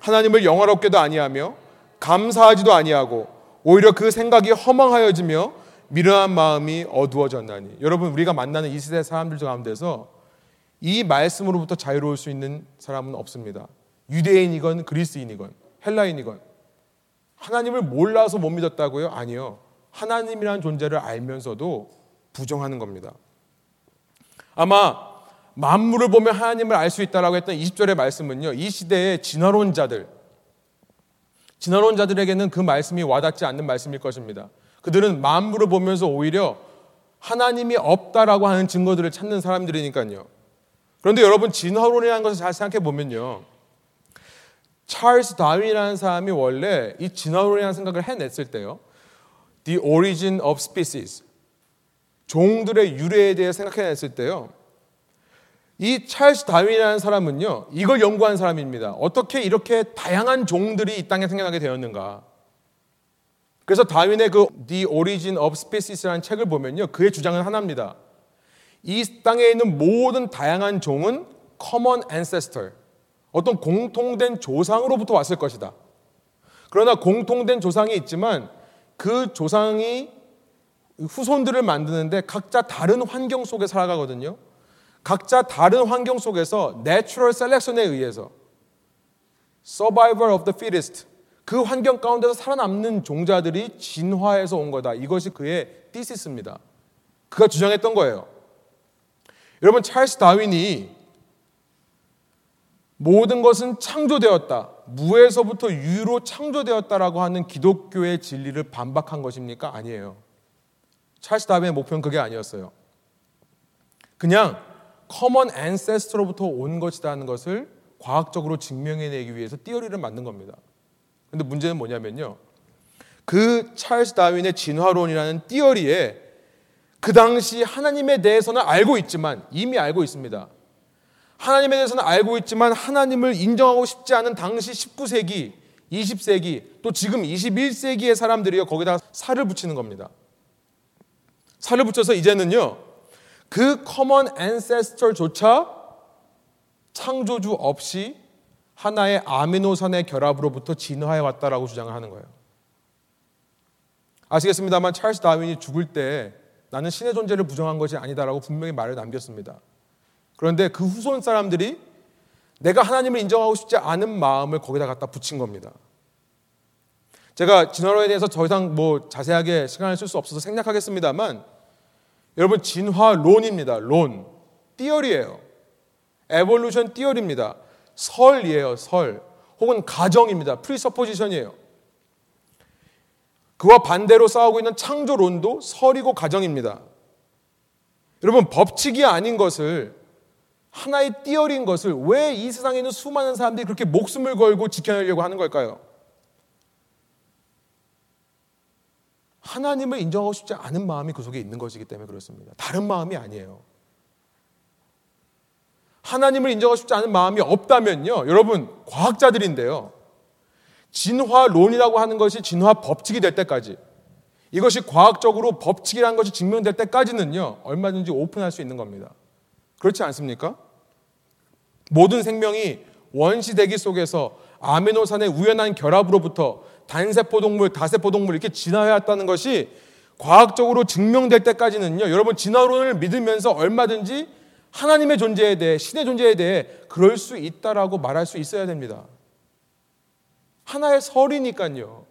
하나님을 영화롭게도 아니하며 감사하지도 아니하고 오히려 그 생각이 허망하여지며 미련한 마음이 어두워졌나니 여러분 우리가 만나는 이 시대 사람들 가운데서 이 말씀으로부터 자유로울 수 있는 사람은 없습니다. 유대인이건 그리스인이건 헬라인이건 하나님을 몰라서 못 믿었다고요? 아니요. 하나님이라는 존재를 알면서도 부정하는 겁니다. 아마 만물을 보면 하나님을 알 수 있다라고 했던 20절의 말씀은요. 이 시대의 진화론 자들 진화론 자들에게는 그 말씀이 와닿지 않는 말씀일 것입니다. 그들은 만물을 보면서 오히려 하나님이 없다라고 하는 증거들을 찾는 사람들이니까요. 그런데 여러분 진화론이라는 것을 잘 생각해 보면요. 찰스 다윈이라는 사람이 원래 이 진화론이라는 생각을 해냈을 때요. The origin of species. 종들의 유래에 대해 생각해냈을 때요. 이 찰스 다윈이라는 사람은요, 이걸 연구한 사람입니다. 어떻게 이렇게 다양한 종들이 이 땅에 생겨나게 되었는가. 그래서 다윈의 그 The Origin of Species라는 책을 보면요, 그의 주장은 하나입니다. 이 땅에 있는 모든 다양한 종은 common ancestor, 어떤 공통된 조상으로부터 왔을 것이다. 그러나 공통된 조상이 있지만 그 조상이 후손들을 만드는데 각자 다른 환경 속에 살아가거든요. 각자 다른 환경 속에서 natural selection에 의해서 survival of the fittest 그 환경 가운데서 살아남는 종자들이 진화해서 온 거다. 이것이 그의 thesis입니다. 그가 주장했던 거예요. 여러분 찰스 다윈이 모든 것은 창조되었다. 무에서부터 유로 창조되었다라고 하는 기독교의 진리를 반박한 것입니까? 아니에요. 찰스 다윈의 목표는 그게 아니었어요. 그냥 common ancestor로부터 온 것이라는 것을 과학적으로 증명해내기 위해서 theory를 만든 겁니다. 근데 문제는 뭐냐면요. 그 찰스 다윈의 진화론이라는 theory에 그 당시 하나님에 대해서는 알고 있지만 이미 알고 있습니다. 하나님에 대해서는 알고 있지만 하나님을 인정하고 싶지 않은 당시 19세기, 20세기, 또 지금 21세기의 사람들이요 거기다 살을 붙이는 겁니다. 살을 붙여서 이제는요 그 common ancestor조차 창조주 없이 하나의 아미노산의 결합으로부터 진화해 왔다라고 주장을 하는 거예요. 아시겠습니다만 찰스 다윈이 죽을 때 나는 신의 존재를 부정한 것이 아니다라고 분명히 말을 남겼습니다. 그런데 그 후손 사람들이 내가 하나님을 인정하고 싶지 않은 마음을 거기다 갖다 붙인 겁니다. 제가 진화론에 대해서 더 이상 뭐 자세하게 시간을 쓸 수 없어서 생략하겠습니다만 여러분 진화론입니다. 론. theory예요. Evolution theory입니다. 설이에요. 설. 혹은 가정입니다. Presupposition이에요. 그와 반대로 싸우고 있는 창조론도 설이고 가정입니다. 여러분, 법칙이 아닌 것을 하나의 띠어린 것을 왜 이 세상에 있는 수많은 사람들이 그렇게 목숨을 걸고 지켜내려고 하는 걸까요? 하나님을 인정하고 싶지 않은 마음이 그 속에 있는 것이기 때문에 그렇습니다. 다른 마음이 아니에요. 하나님을 인정하고 싶지 않은 마음이 없다면요. 여러분, 과학자들인데요. 진화론이라고 하는 것이 진화 법칙이 될 때까지 이것이 과학적으로 법칙이라는 것이 증명될 때까지는요. 얼마든지 오픈할 수 있는 겁니다. 그렇지 않습니까? 모든 생명이 원시 대기 속에서 아미노산의 우연한 결합으로부터 단세포 동물, 다세포 동물 이렇게 진화해왔다는 것이 과학적으로 증명될 때까지는요. 여러분 진화론을 믿으면서 얼마든지 하나님의 존재에 대해 신의 존재에 대해 그럴 수 있다라고 말할 수 있어야 됩니다. 하나의 설이니까요.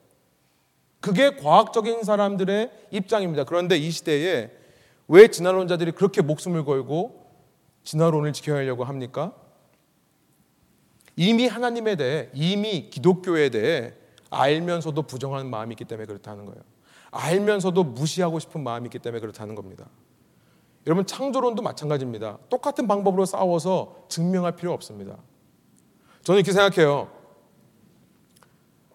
그게 과학적인 사람들의 입장입니다. 그런데 이 시대에 왜 진화론자들이 그렇게 목숨을 걸고 진화론을 지켜내려고 합니까? 이미 하나님에 대해, 이미 기독교에 대해 알면서도 부정하는 마음이 있기 때문에 그렇다는 거예요. 알면서도 무시하고 싶은 마음이 있기 때문에 그렇다는 겁니다. 여러분, 창조론도 마찬가지입니다. 똑같은 방법으로 싸워서 증명할 필요 없습니다. 저는 이렇게 생각해요.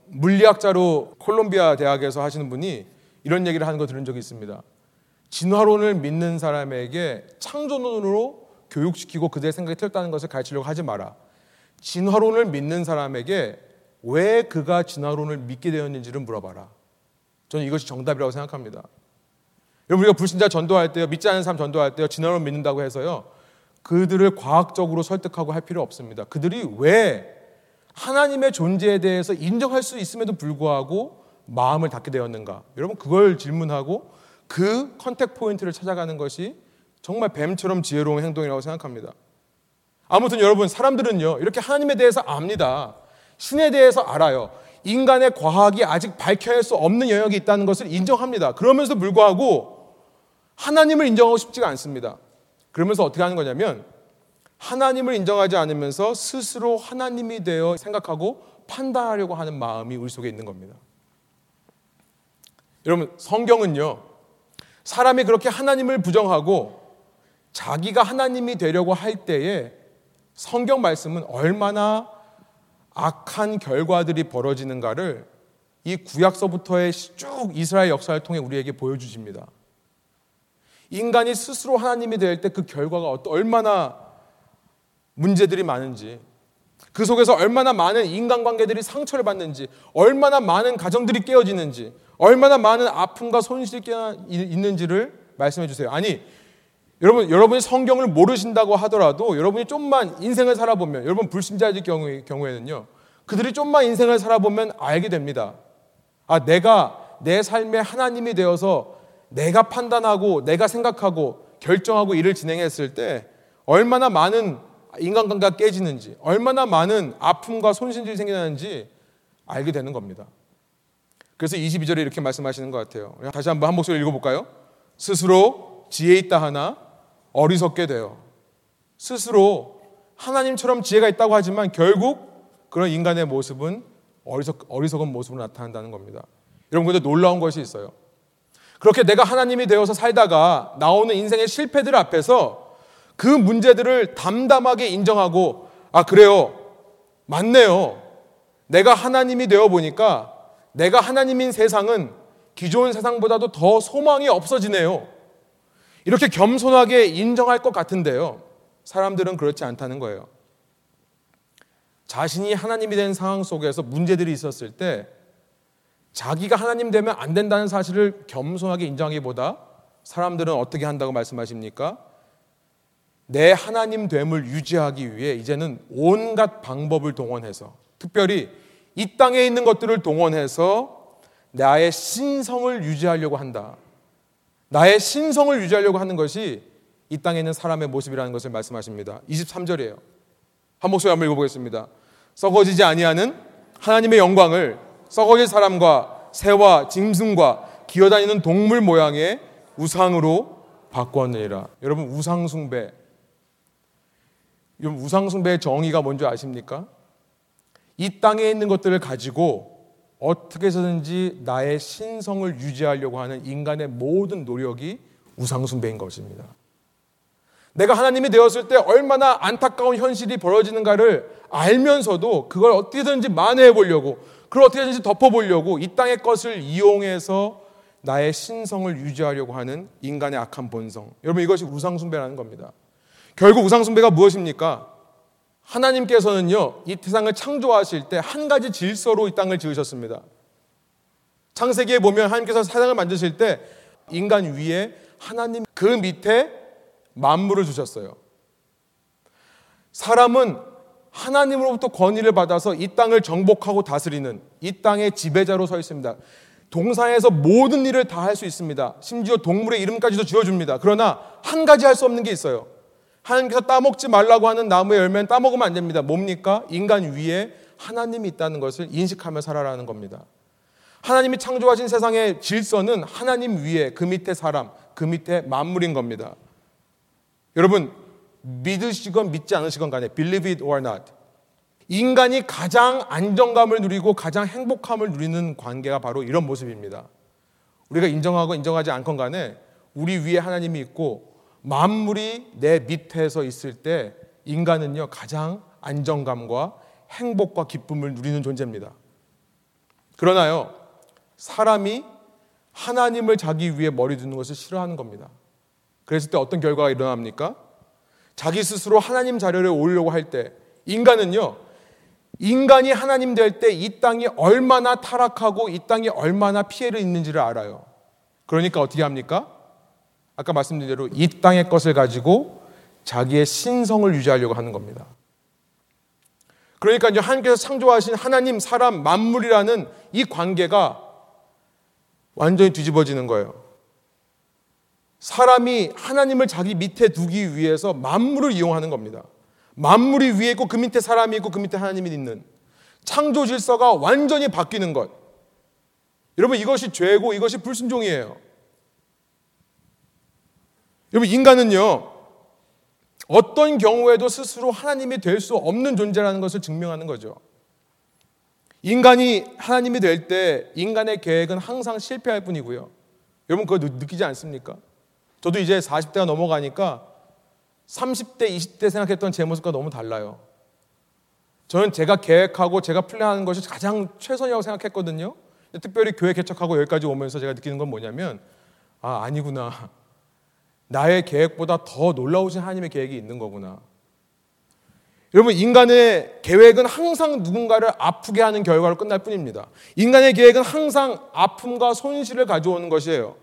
물리학자로 콜롬비아 대학에서 하시는 분이 이런 얘기를 하는 거 들은 적이 있습니다. 진화론을 믿는 사람에게 창조론으로 교육시키고 그들의 생각이 틀렸다는 것을 가르치려고 하지 마라. 진화론을 믿는 사람에게 왜 그가 진화론을 믿게 되었는지를 물어봐라. 저는 이것이 정답이라고 생각합니다. 여러분 우리가 불신자 전도할 때요, 믿지 않는 사람 전도할 때요, 진화론 믿는다고 해서요, 그들을 과학적으로 설득하고 할 필요 없습니다. 그들이 왜 하나님의 존재에 대해서 인정할 수 있음에도 불구하고 마음을 닫게 되었는가? 여러분 그걸 질문하고 그 컨택 포인트를 찾아가는 것이 정말 뱀처럼 지혜로운 행동이라고 생각합니다. 아무튼 여러분 사람들은요 이렇게 하나님에 대해서 압니다. 신에 대해서 알아요. 인간의 과학이 아직 밝혀낼 수 없는 영역이 있다는 것을 인정합니다. 그러면서 불구하고 하나님을 인정하고 싶지가 않습니다. 그러면서 어떻게 하는 거냐면 하나님을 인정하지 않으면서 스스로 하나님이 되어 생각하고 판단하려고 하는 마음이 우리 속에 있는 겁니다. 여러분, 성경은요, 사람이 그렇게 하나님을 부정하고 자기가 하나님이 되려고 할 때에 성경 말씀은 얼마나 악한 결과들이 벌어지는가를 이 구약서부터의 쭉 이스라엘 역사를 통해 우리에게 보여주십니다. 인간이 스스로 하나님이 될 때 그 결과가 얼마나 문제들이 많은지, 그 속에서 얼마나 많은 인간관계들이 상처를 받는지, 얼마나 많은 가정들이 깨어지는지, 얼마나 많은 아픔과 손실이 있는지를 말씀해 주세요. 아니, 여러분, 여러분이 성경을 모르신다고 하더라도 여러분이 좀만 인생을 살아보면, 여러분 불신자일 경우에, 경우에는요, 그들이 좀만 인생을 살아보면 알게 됩니다. 아, 내가 내 삶의 하나님이 되어서 내가 판단하고, 내가 생각하고, 결정하고 일을 진행했을 때 얼마나 많은 인간관계가 깨지는지, 얼마나 많은 아픔과 손실이 생기는지 알게 되는 겁니다. 그래서 22절에 이렇게 말씀하시는 것 같아요. 다시 한번 한 목소리 읽어볼까요? 스스로 지혜 있다 하나 어리석게 돼요. 스스로 하나님처럼 지혜가 있다고 하지만 결국 그런 인간의 모습은 어리석, 어리석은 모습으로 나타난다는 겁니다. 여러분, 근데 놀라운 것이 있어요. 그렇게 내가 하나님이 되어서 살다가 나오는 인생의 실패들 앞에서 그 문제들을 담담하게 인정하고, 아, 그래요. 맞네요. 내가 하나님이 되어 보니까 내가 하나님인 세상은 기존 세상보다도 더 소망이 없어지네요. 이렇게 겸손하게 인정할 것 같은데요. 사람들은 그렇지 않다는 거예요. 자신이 하나님이 된 상황 속에서 문제들이 있었을 때 자기가 하나님 되면 안 된다는 사실을 겸손하게 인정하기보다 사람들은 어떻게 한다고 말씀하십니까? 내 하나님 됨을 유지하기 위해 이제는 온갖 방법을 동원해서 특별히 이 땅에 있는 것들을 동원해서 나의 신성을 유지하려고 한다. 나의 신성을 유지하려고 하는 것이 이 땅에 있는 사람의 모습이라는 것을 말씀하십니다. 23절이에요. 한 목소리 한번 읽어보겠습니다. 썩어지지 아니하는 하나님의 영광을 썩어질 사람과 새와 짐승과 기어다니는 동물 모양의 우상으로 바꾸었느니라. 여러분 우상 숭배. 여러분 우상 숭배의 정의가 뭔지 아십니까? 이 땅에 있는 것들을 가지고 어떻게 해서든지 나의 신성을 유지하려고 하는 인간의 모든 노력이 우상숭배인 것입니다. 내가 하나님이 되었을 때 얼마나 안타까운 현실이 벌어지는가를 알면서도 그걸 어떻게든지 만회해 보려고, 그걸 어떻게든지 덮어 보려고 이 땅의 것을 이용해서 나의 신성을 유지하려고 하는 인간의 악한 본성. 여러분 이것이 우상숭배라는 겁니다. 결국 우상숭배가 무엇입니까? 하나님께서는요, 이 세상을 창조하실 때 한 가지 질서로 이 땅을 지으셨습니다. 창세기에 보면 하나님께서 세상을 만드실 때 인간 위에 하나님 그 밑에 만물을 주셨어요. 사람은 하나님으로부터 권위를 받아서 이 땅을 정복하고 다스리는 이 땅의 지배자로 서 있습니다. 동산에서 모든 일을 다 할 수 있습니다. 심지어 동물의 이름까지도 지어줍니다. 그러나 한 가지 할 수 없는 게 있어요. 하나님께서 따먹지 말라고 하는 나무의 열매는 따먹으면 안 됩니다. 뭡니까? 인간 위에 하나님이 있다는 것을 인식하며 살아라는 겁니다. 하나님이 창조하신 세상의 질서는 하나님 위에 그 밑에 사람, 그 밑에 만물인 겁니다. 여러분, 믿으시건 믿지 않으시건 간에 believe it or not. 인간이 가장 안정감을 누리고 가장 행복함을 누리는 관계가 바로 이런 모습입니다. 우리가 인정하고 인정하지 않건 간에 우리 위에 하나님이 있고 만물이 내 밑에서 있을 때 인간은요 가장 안정감과 행복과 기쁨을 누리는 존재입니다. 그러나요 사람이 하나님을 자기 위에 머리 두는 것을 싫어하는 겁니다. 그랬을 때 어떤 결과가 일어납니까? 자기 스스로 하나님 자리를 오려고 할 때 인간은요 인간이 하나님 될 때 이 땅이 얼마나 타락하고 이 땅이 얼마나 피해를 입는지를 알아요. 그러니까 어떻게 합니까? 아까 말씀드린 대로 이 땅의 것을 가지고 자기의 신성을 유지하려고 하는 겁니다. 그러니까 이제 하나님께서 창조하신 하나님, 사람, 만물이라는 이 관계가 완전히 뒤집어지는 거예요. 사람이 하나님을 자기 밑에 두기 위해서 만물을 이용하는 겁니다. 만물이 위에 있고 그 밑에 사람이 있고 그 밑에 하나님이 있는 창조 질서가 완전히 바뀌는 것. 여러분 이것이 죄고 이것이 불순종이에요. 여러분, 인간은요, 어떤 경우에도 스스로 하나님이 될 수 없는 존재라는 것을 증명하는 거죠. 인간이 하나님이 될 때 인간의 계획은 항상 실패할 뿐이고요. 여러분, 그거 느끼지 않습니까? 저도 이제 40대가 넘어가니까 30대, 20대 생각했던 제 모습과 너무 달라요. 저는 제가 계획하고 제가 플랜하는 것이 가장 최선이라고 생각했거든요. 특별히 교회 개척하고 여기까지 오면서 제가 느끼는 건 뭐냐면, 아, 아니구나. 나의 계획보다 더 놀라우신 하나님의 계획이 있는 거구나. 여러분, 인간의 계획은 항상 누군가를 아프게 하는 결과로 끝날 뿐입니다. 인간의 계획은 항상 아픔과 손실을 가져오는 것이에요.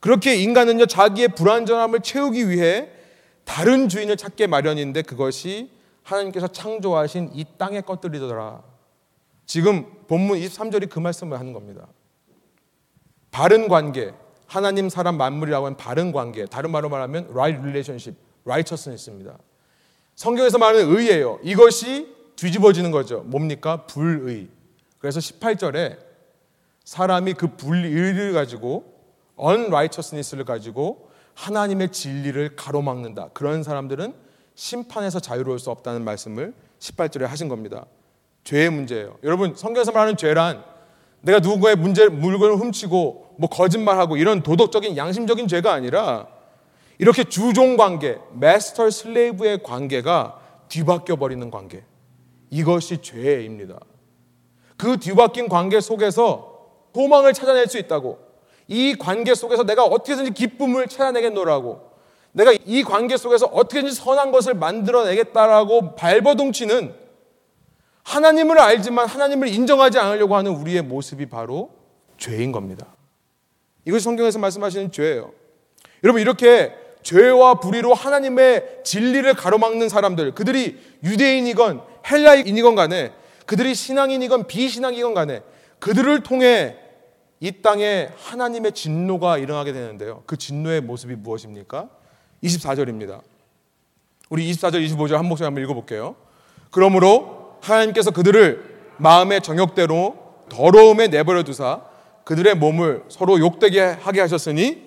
그렇게 인간은요, 자기의 불완전함을 채우기 위해 다른 주인을 찾게 마련인데 그것이 하나님께서 창조하신 이 땅의 것들이더라. 지금 본문 23절이 그 말씀을 하는 겁니다. 바른 관계, 하나님, 사람, 만물이라고 하는 바른 관계, 다른 말로 말하면 right relationship, righteousness입니다. 성경에서 말하는 의예요. 이것이 뒤집어지는 거죠. 뭡니까? 불의. 그래서 18절에 사람이 그 불의를 가지고 unrighteousness를 가지고 하나님의 진리를 가로막는다. 그런 사람들은 심판에서 자유로울 수 없다는 말씀을 18절에 하신 겁니다. 죄의 문제예요. 여러분, 성경에서 말하는 죄란 내가 누구의 문제 물건을 훔치고 뭐 거짓말하고 이런 도덕적인 양심적인 죄가 아니라 이렇게 주종 관계, 마스터 슬레이브의 관계가 뒤바뀌어 버리는 관계. 이것이 죄입니다. 그 뒤바뀐 관계 속에서 소망을 찾아낼 수 있다고. 이 관계 속에서 내가 어떻게든지 기쁨을 찾아내겠노라고. 내가 이 관계 속에서 어떻게든지 선한 것을 만들어내겠다라고 발버둥치는 하나님을 알지만 하나님을 인정하지 않으려고 하는 우리의 모습이 바로 죄인 겁니다. 이것이 성경에서 말씀하시는 죄예요. 여러분 이렇게 죄와 불의로 하나님의 진리를 가로막는 사람들, 그들이 유대인이건 헬라인이건 간에 그들이 신앙인이건 비신앙이건 간에 그들을 통해 이 땅에 하나님의 진노가 일어나게 되는데요. 그 진노의 모습이 무엇입니까? 24절입니다. 우리 24절, 25절 한 목소리 한번 읽어볼게요. 그러므로 하나님께서 그들을 마음의 정욕대로 더러움에 내버려 두사 그들의 몸을 서로 욕되게 하게 하셨으니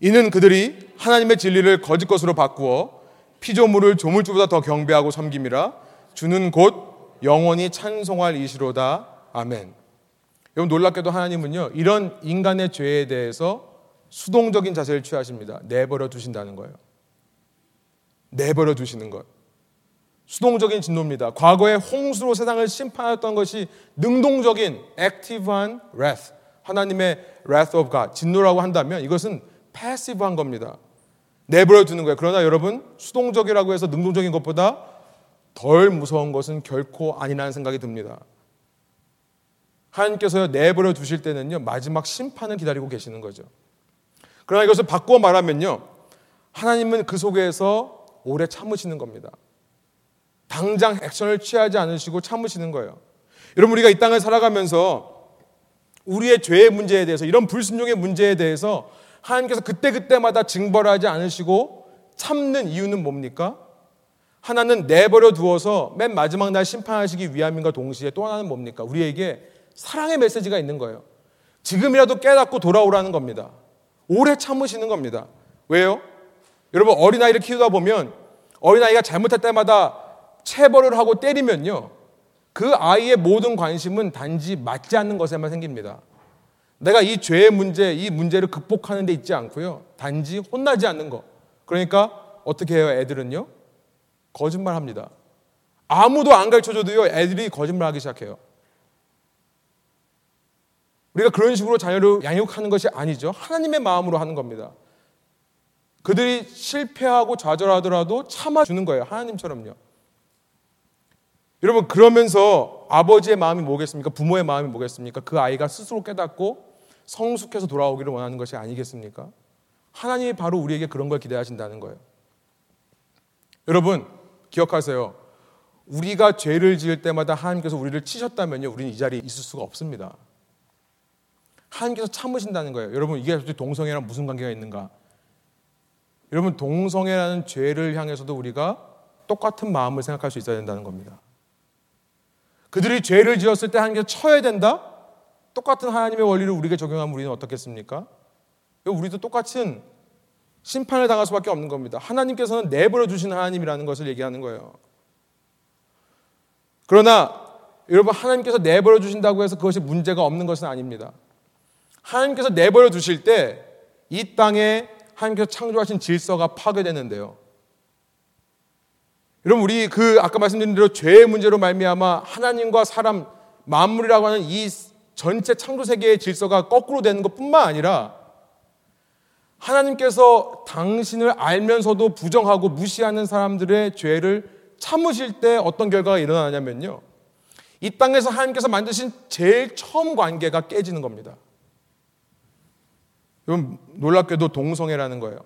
이는 그들이 하나님의 진리를 거짓 것으로 바꾸어 피조물을 조물주보다 더 경배하고 섬김이라 주는 곧 영원히 찬송할 이시로다. 아멘. 여러분 놀랍게도 하나님은요 이런 인간의 죄에 대해서 수동적인 자세를 취하십니다. 내버려 두신다는 거예요. 내버려 두시는 것. 수동적인 진노입니다. 과거에 홍수로 세상을 심판했던 것이 능동적인 액티브한 wrath, 하나님의 wrath of God, 진노라고 한다면 이것은 패시브한 겁니다. 내버려 두는 거예요. 그러나 여러분 수동적이라고 해서 능동적인 것보다 덜 무서운 것은 결코 아니라는 생각이 듭니다. 하나님께서 내버려 두실 때는요 마지막 심판을 기다리고 계시는 거죠. 그러나 이것을 바꾸어 말하면요 하나님은 그 속에서 오래 참으시는 겁니다. 당장 액션을 취하지 않으시고 참으시는 거예요. 여러분 우리가 이 땅을 살아가면서 우리의 죄의 문제에 대해서 이런 불순종의 문제에 대해서 하나님께서 그때그때마다 징벌하지 않으시고 참는 이유는 뭡니까? 하나는 내버려 두어서 맨 마지막 날 심판하시기 위함인가 동시에 또 하나는 뭡니까? 우리에게 사랑의 메시지가 있는 거예요. 지금이라도 깨닫고 돌아오라는 겁니다. 오래 참으시는 겁니다. 왜요? 여러분 어린아이를 키우다 보면 어린아이가 잘못할 때마다 체벌을 하고 때리면요. 그 아이의 모든 관심은 단지 맞지 않는 것에만 생깁니다. 내가 이 죄의 문제, 이 문제를 극복하는 데 있지 않고요. 단지 혼나지 않는 거. 그러니까 어떻게 해요, 애들은요? 거짓말 합니다. 아무도 안 가르쳐 줘도요, 애들이 거짓말 하기 시작해요. 우리가 그런 식으로 자녀를 양육하는 것이 아니죠. 하나님의 마음으로 하는 겁니다. 그들이 실패하고 좌절하더라도 참아주는 거예요. 하나님처럼요. 여러분 그러면서 아버지의 마음이 뭐겠습니까? 부모의 마음이 뭐겠습니까? 그 아이가 스스로 깨닫고 성숙해서 돌아오기를 원하는 것이 아니겠습니까? 하나님이 바로 우리에게 그런 걸 기대하신다는 거예요. 여러분 기억하세요. 우리가 죄를 지을 때마다 하나님께서 우리를 치셨다면요, 우리는 이 자리에 있을 수가 없습니다. 하나님께서 참으신다는 거예요. 여러분 이게 동성애랑 무슨 관계가 있는가? 여러분 동성애라는 죄를 향해서도 우리가 똑같은 마음을 생각할 수 있어야 된다는 겁니다. 그들이 죄를 지었을 때 하나님께서 쳐야 된다? 똑같은 하나님의 원리를 우리에게 적용하면 우리는 어떻겠습니까? 우리도 똑같은 심판을 당할 수밖에 없는 겁니다. 하나님께서는 내버려 주시는 하나님이라는 것을 얘기하는 거예요. 그러나 여러분 하나님께서 내버려 주신다고 해서 그것이 문제가 없는 것은 아닙니다. 하나님께서 내버려 두실 때 이 땅에 하나님께서 창조하신 질서가 파괴되는데요. 여러분 우리 그 아까 말씀드린 대로 죄의 문제로 말미암아 하나님과 사람 만물이라고 하는 이 전체 창조 세계의 질서가 거꾸로 되는 것뿐만 아니라 하나님께서 당신을 알면서도 부정하고 무시하는 사람들의 죄를 참으실 때 어떤 결과가 일어나냐면요. 이 땅에서 하나님께서 만드신 제일 처음 관계가 깨지는 겁니다. 여러분 놀랍게도 동성애라는 거예요.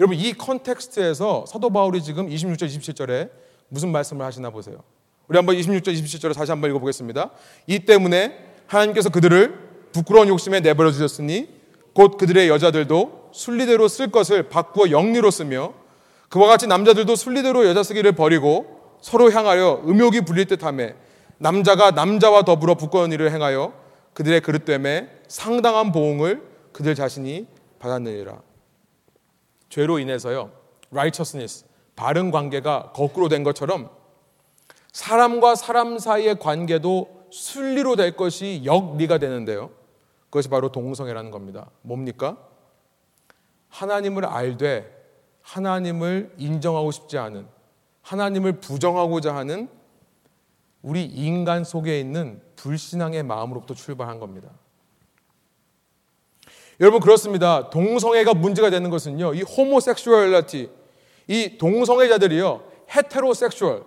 여러분 이 컨텍스트에서 사도 바울이 지금 26절 27절에 무슨 말씀을 하시나 보세요. 우리 한번 26절 27절을 다시 한번 읽어보겠습니다. 이 때문에 하나님께서 그들을 부끄러운 욕심에 내버려 주셨으니 곧 그들의 여자들도 순리대로 쓸 것을 바꾸어 영리로 쓰며 그와 같이 남자들도 순리대로 여자 쓰기를 버리고 서로 향하여 음욕이 불릴 듯하며 남자가 남자와 더불어 부끄러운 일을 행하여 그들의 그릇됨에 상당한 보응을 그들 자신이 받았느니라. 죄로 인해서요. righteousness, 바른 관계가 거꾸로 된 것처럼 사람과 사람 사이의 관계도 순리로 될 것이 역리가 되는데요. 그것이 바로 동성애라는 겁니다. 뭡니까? 하나님을 알되 하나님을 인정하고 싶지 않은 하나님을 부정하고자 하는 우리 인간 속에 있는 불신앙의 마음으로부터 출발한 겁니다. 여러분 그렇습니다. 동성애가 문제가 되는 것은요. 이 homosexuality 이 동성애자들이요. heterosexual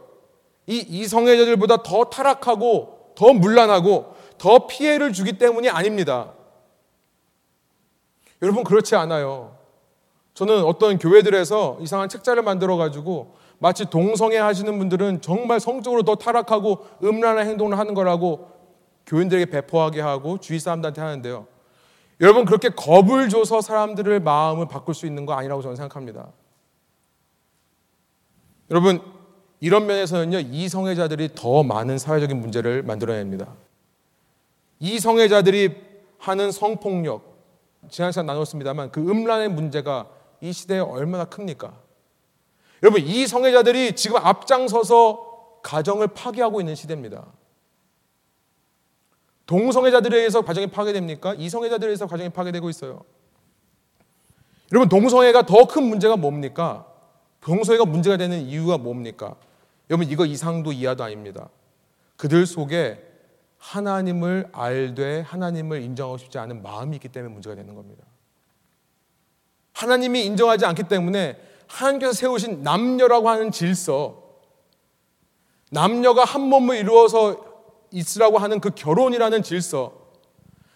이 이성애자들보다 더 타락하고 더 문란하고 더 피해를 주기 때문이 아닙니다. 여러분 그렇지 않아요. 저는 어떤 교회들에서 이상한 책자를 만들어 가지고 마치 동성애 하시는 분들은 정말 성적으로 더 타락하고 음란한 행동을 하는 거라고 교인들에게 배포하게 하고 주위 사람들한테 하는데요. 여러분 그렇게 겁을 줘서 사람들의 마음을 바꿀 수 있는 거 아니라고 저는 생각합니다. 여러분 이런 면에서는요 이성애자들이 더 많은 사회적인 문제를 만들어냅니다. 이성애자들이 하는 성폭력 지난 시간 나눴습니다만 그 음란의 문제가 이 시대에 얼마나 큽니까? 여러분 이성애자들이 지금 앞장서서 가정을 파괴하고 있는 시대입니다. 동성애자들에 의해서 가정이 파괴됩니까? 이성애자들에 의해서 가정이 파괴되고 있어요. 여러분 동성애가 더 큰 문제가 뭡니까? 동성애가 문제가 되는 이유가 뭡니까? 여러분 이거 이상도 이하도 아닙니다. 그들 속에 하나님을 알되 하나님을 인정하고 싶지 않은 마음이 있기 때문에 문제가 되는 겁니다. 하나님이 인정하지 않기 때문에 하나님께서 세우신 남녀라고 하는 질서, 남녀가 한 몸을 이루어서 있으라고 하는 그 결혼이라는 질서,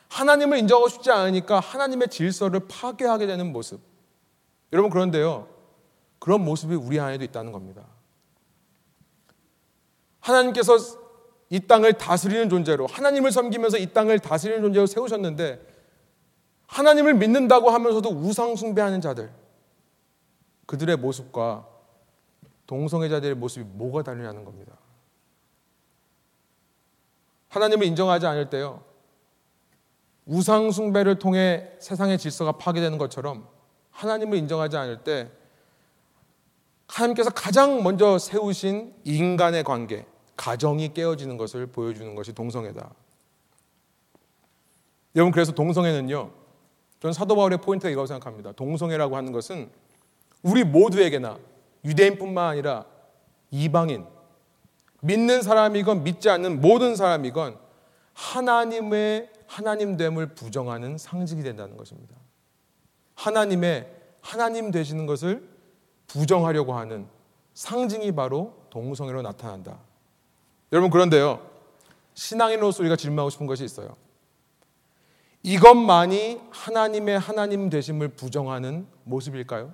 하나님을 인정하고 싶지 않으니까 하나님의 질서를 파괴하게 되는 모습. 여러분 그런데요. 그런 모습이 우리 안에도 있다는 겁니다. 하나님께서 이 땅을 다스리는 존재로 하나님을 섬기면서 이 땅을 다스리는 존재로 세우셨는데 하나님을 믿는다고 하면서도 우상 숭배하는 자들 그들의 모습과 동성애자들의 모습이 뭐가 다르냐는 겁니다. 하나님을 인정하지 않을 때요. 우상 숭배를 통해 세상의 질서가 파괴되는 것처럼 하나님을 인정하지 않을 때 하나님께서 가장 먼저 세우신 인간의 관계, 가정이 깨어지는 것을 보여주는 것이 동성애다. 여러분 그래서 동성애는요. 저는 사도 바울의 포인트가 이거라고 생각합니다. 동성애라고 하는 것은 우리 모두에게나 유대인뿐만 아니라 이방인, 믿는 사람이건 믿지 않는 모든 사람이건 하나님의 하나님됨을 부정하는 상징이 된다는 것입니다. 하나님의 하나님 되시는 것을 부정하려고 하는 상징이 바로 동성애로 나타난다. 여러분 그런데요. 신앙인으로서 우리가 질문하고 싶은 것이 있어요. 이것만이 하나님의 하나님 되심을 부정하는 모습일까요?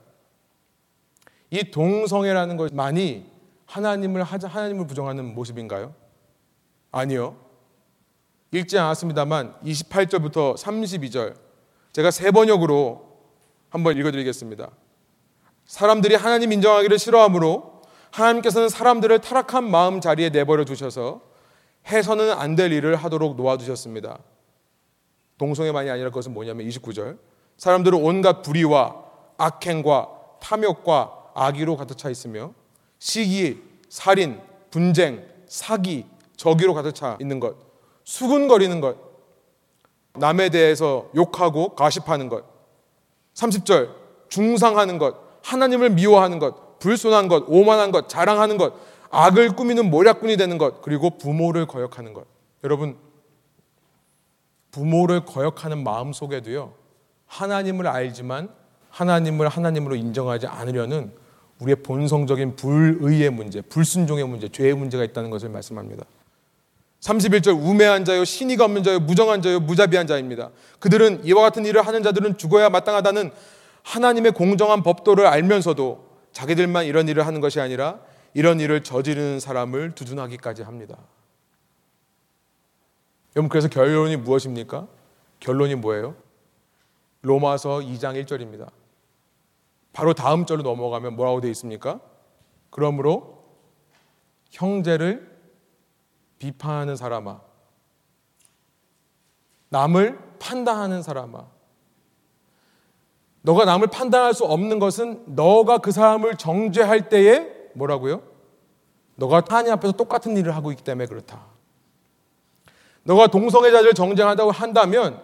이 동성애라는 것만이 하나님을 하나님을 부정하는 모습인가요? 아니요. 읽지 않았습니다만 28절부터 32절 제가 세 번역으로 한번 읽어드리겠습니다. 사람들이 하나님 인정하기를 싫어하므로 하나님께서는 사람들을 타락한 마음 자리에 내버려 두셔서 해서는 안 될 일을 하도록 놓아두셨습니다. 동성애만이 아니라 그것은 뭐냐면 29절. 사람들은 온갖 불의와 악행과 탐욕과 악의로 가득 차 있으며 시기, 살인, 분쟁, 사기, 저기로 가득 차 있는 것. 수군거리는 것. 남에 대해서 욕하고 가십하는 것. 30절. 중상하는 것. 하나님을 미워하는 것. 불손한 것, 오만한 것, 자랑하는 것, 악을 꾸미는 모략꾼이 되는 것, 그리고 부모를 거역하는 것. 여러분, 부모를 거역하는 마음 속에도요, 하나님을 알지만 하나님을 하나님으로 인정하지 않으려는 우리의 본성적인 불의의 문제, 불순종의 문제, 죄의 문제가 있다는 것을 말씀합니다. 31절 우매한 자요 신의가 없는 자요 무정한 자요 무자비한 자입니다. 그들은 이와 같은 일을 하는 자들은 죽어야 마땅하다는 하나님의 공정한 법도를 알면서도 자기들만 이런 일을 하는 것이 아니라 이런 일을 저지르는 사람을 두둔하기까지 합니다. 여러분 그래서 결론이 무엇입니까? 결론이 뭐예요? 로마서 2장 1절입니다. 바로 다음 절로 넘어가면 뭐라고 되어 있습니까? 그러므로 형제를 비판하는 사람아 남을 판단하는 사람아 너가 남을 판단할 수 없는 것은 너가 그 사람을 정죄할 때에 뭐라고요? 너가 하나님 앞에서 똑같은 일을 하고 있기 때문에 그렇다. 너가 동성애자를 정죄한다고 한다면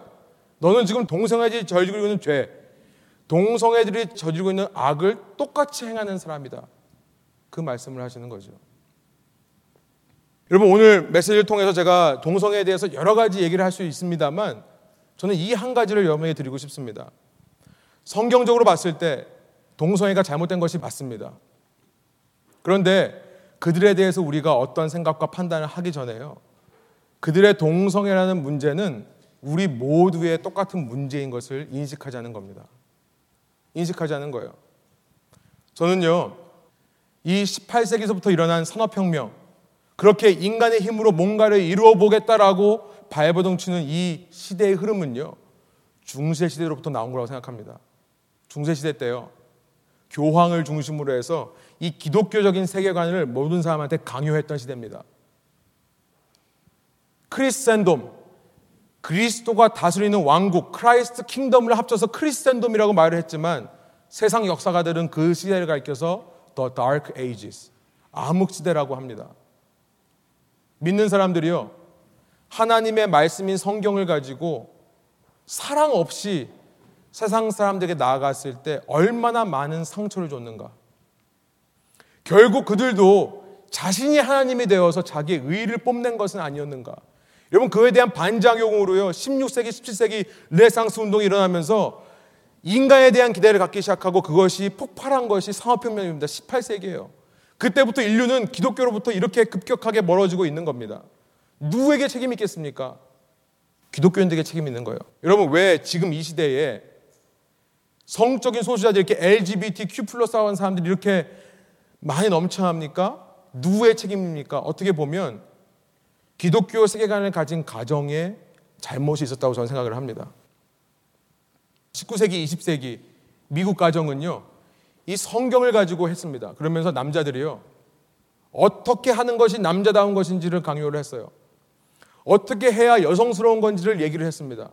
너는 지금 동성애자들이 저지르고 있는 죄, 동성애들이 저지르고 있는 악을 똑같이 행하는 사람이다. 그 말씀을 하시는 거죠. 여러분 오늘 메시지를 통해서 제가 동성애에 대해서 여러 가지 얘기를 할 수 있습니다만 저는 이 한 가지를 염두에 드리고 싶습니다. 성경적으로 봤을 때 동성애가 잘못된 것이 맞습니다. 그런데 그들에 대해서 우리가 어떤 생각과 판단을 하기 전에요. 그들의 동성애라는 문제는 우리 모두의 똑같은 문제인 것을 인식하자는 겁니다. 인식하자는 거예요. 저는요, 이 18세기서부터 일어난 산업혁명, 그렇게 인간의 힘으로 뭔가를 이루어 보겠다라고 발버둥 치는 이 시대의 흐름은요, 중세 시대로부터 나온 거라고 생각합니다. 중세 시대 때요. 교황을 중심으로 해서 이 기독교적인 세계관을 모든 사람한테 강요했던 시대입니다. 크리스센돔, 그리스도가 다스리는 왕국, Christ Kingdom을 합쳐서 Christendom이라고 말을 했지만 세상 역사가들은 그 시대를 가리켜서 The Dark Ages, 암흑 시대라고 합니다. 믿는 사람들이요. 하나님의 말씀인 성경을 가지고 사랑 없이 세상 사람들에게 나아갔을 때 얼마나 많은 상처를 줬는가. 결국 그들도 자신이 하나님이 되어서 자기의 의를 뽐낸 것은 아니었는가. 여러분 그에 대한 반작용으로요. 16세기, 17세기 르네상스 운동이 일어나면서 인간에 대한 기대를 갖기 시작하고 그것이 폭발한 것이 상업혁명입니다. 18세기예요. 그때부터 인류는 기독교로부터 이렇게 급격하게 멀어지고 있는 겁니다. 누구에게 책임이 있겠습니까? 기독교인들에게 책임이 있는 거예요. 여러분 왜 지금 이 시대에 성적인 소수자들 이렇게 LGBTQ 플러스 한 사람들이 이렇게 많이 넘쳐납니까? 누구의 책임입니까? 어떻게 보면 기독교 세계관을 가진 가정에 잘못이 있었다고 저는 생각을 합니다. 19세기, 20세기 미국 가정은요, 이 성경을 가지고 했습니다. 그러면서 남자들이요, 어떻게 하는 것이 남자다운 것인지를 강요를 했어요. 어떻게 해야 여성스러운 건지를 얘기를 했습니다.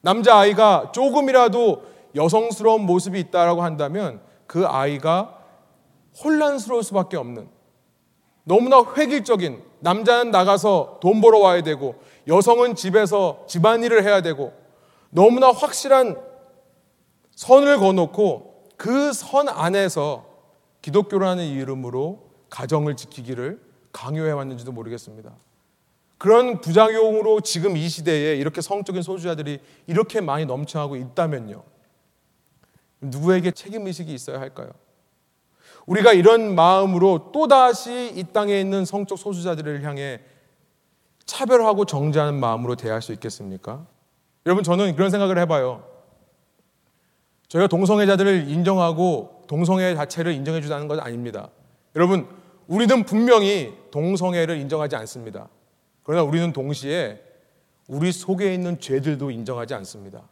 남자아이가 조금이라도 여성스러운 모습이 있다라고 한다면 그 아이가 혼란스러울 수밖에 없는 너무나 획일적인 남자는 나가서 돈 벌어 와야 되고 여성은 집에서 집안일을 해야 되고 너무나 확실한 선을 거놓고 그 선 안에서 기독교라는 이름으로 가정을 지키기를 강요해 왔는지도 모르겠습니다. 그런 부작용으로 지금 이 시대에 이렇게 성적인 소유자들이 이렇게 많이 넘쳐나고 있다면요. 누구에게 책임의식이 있어야 할까요? 우리가 이런 마음으로 또다시 이 땅에 있는 성적 소수자들을 향해 차별하고 정죄하는 마음으로 대할 수 있겠습니까? 여러분, 저는 그런 생각을 해봐요. 저희가 동성애자들을 인정하고 동성애 자체를 인정해 주자는 건 아닙니다. 여러분, 우리는 분명히 동성애를 인정하지 않습니다. 그러나 우리는 동시에 우리 속에 있는 죄들도 인정하지 않습니다.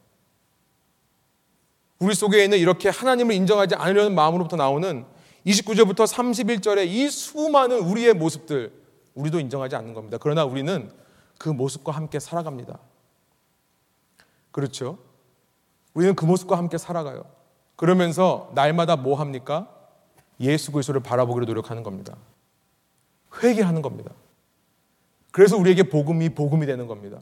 우리 속에 있는 이렇게 하나님을 인정하지 않으려는 마음으로부터 나오는 29절부터 31절의 이 수많은 우리의 모습들, 우리도 인정하지 않는 겁니다. 그러나 우리는 그 모습과 함께 살아갑니다. 그렇죠? 우리는 그 모습과 함께 살아가요. 그러면서 날마다 뭐 합니까? 예수 그리스도를 바라보기로 노력하는 겁니다. 회개하는 겁니다. 그래서 우리에게 복음이 복음이 되는 겁니다.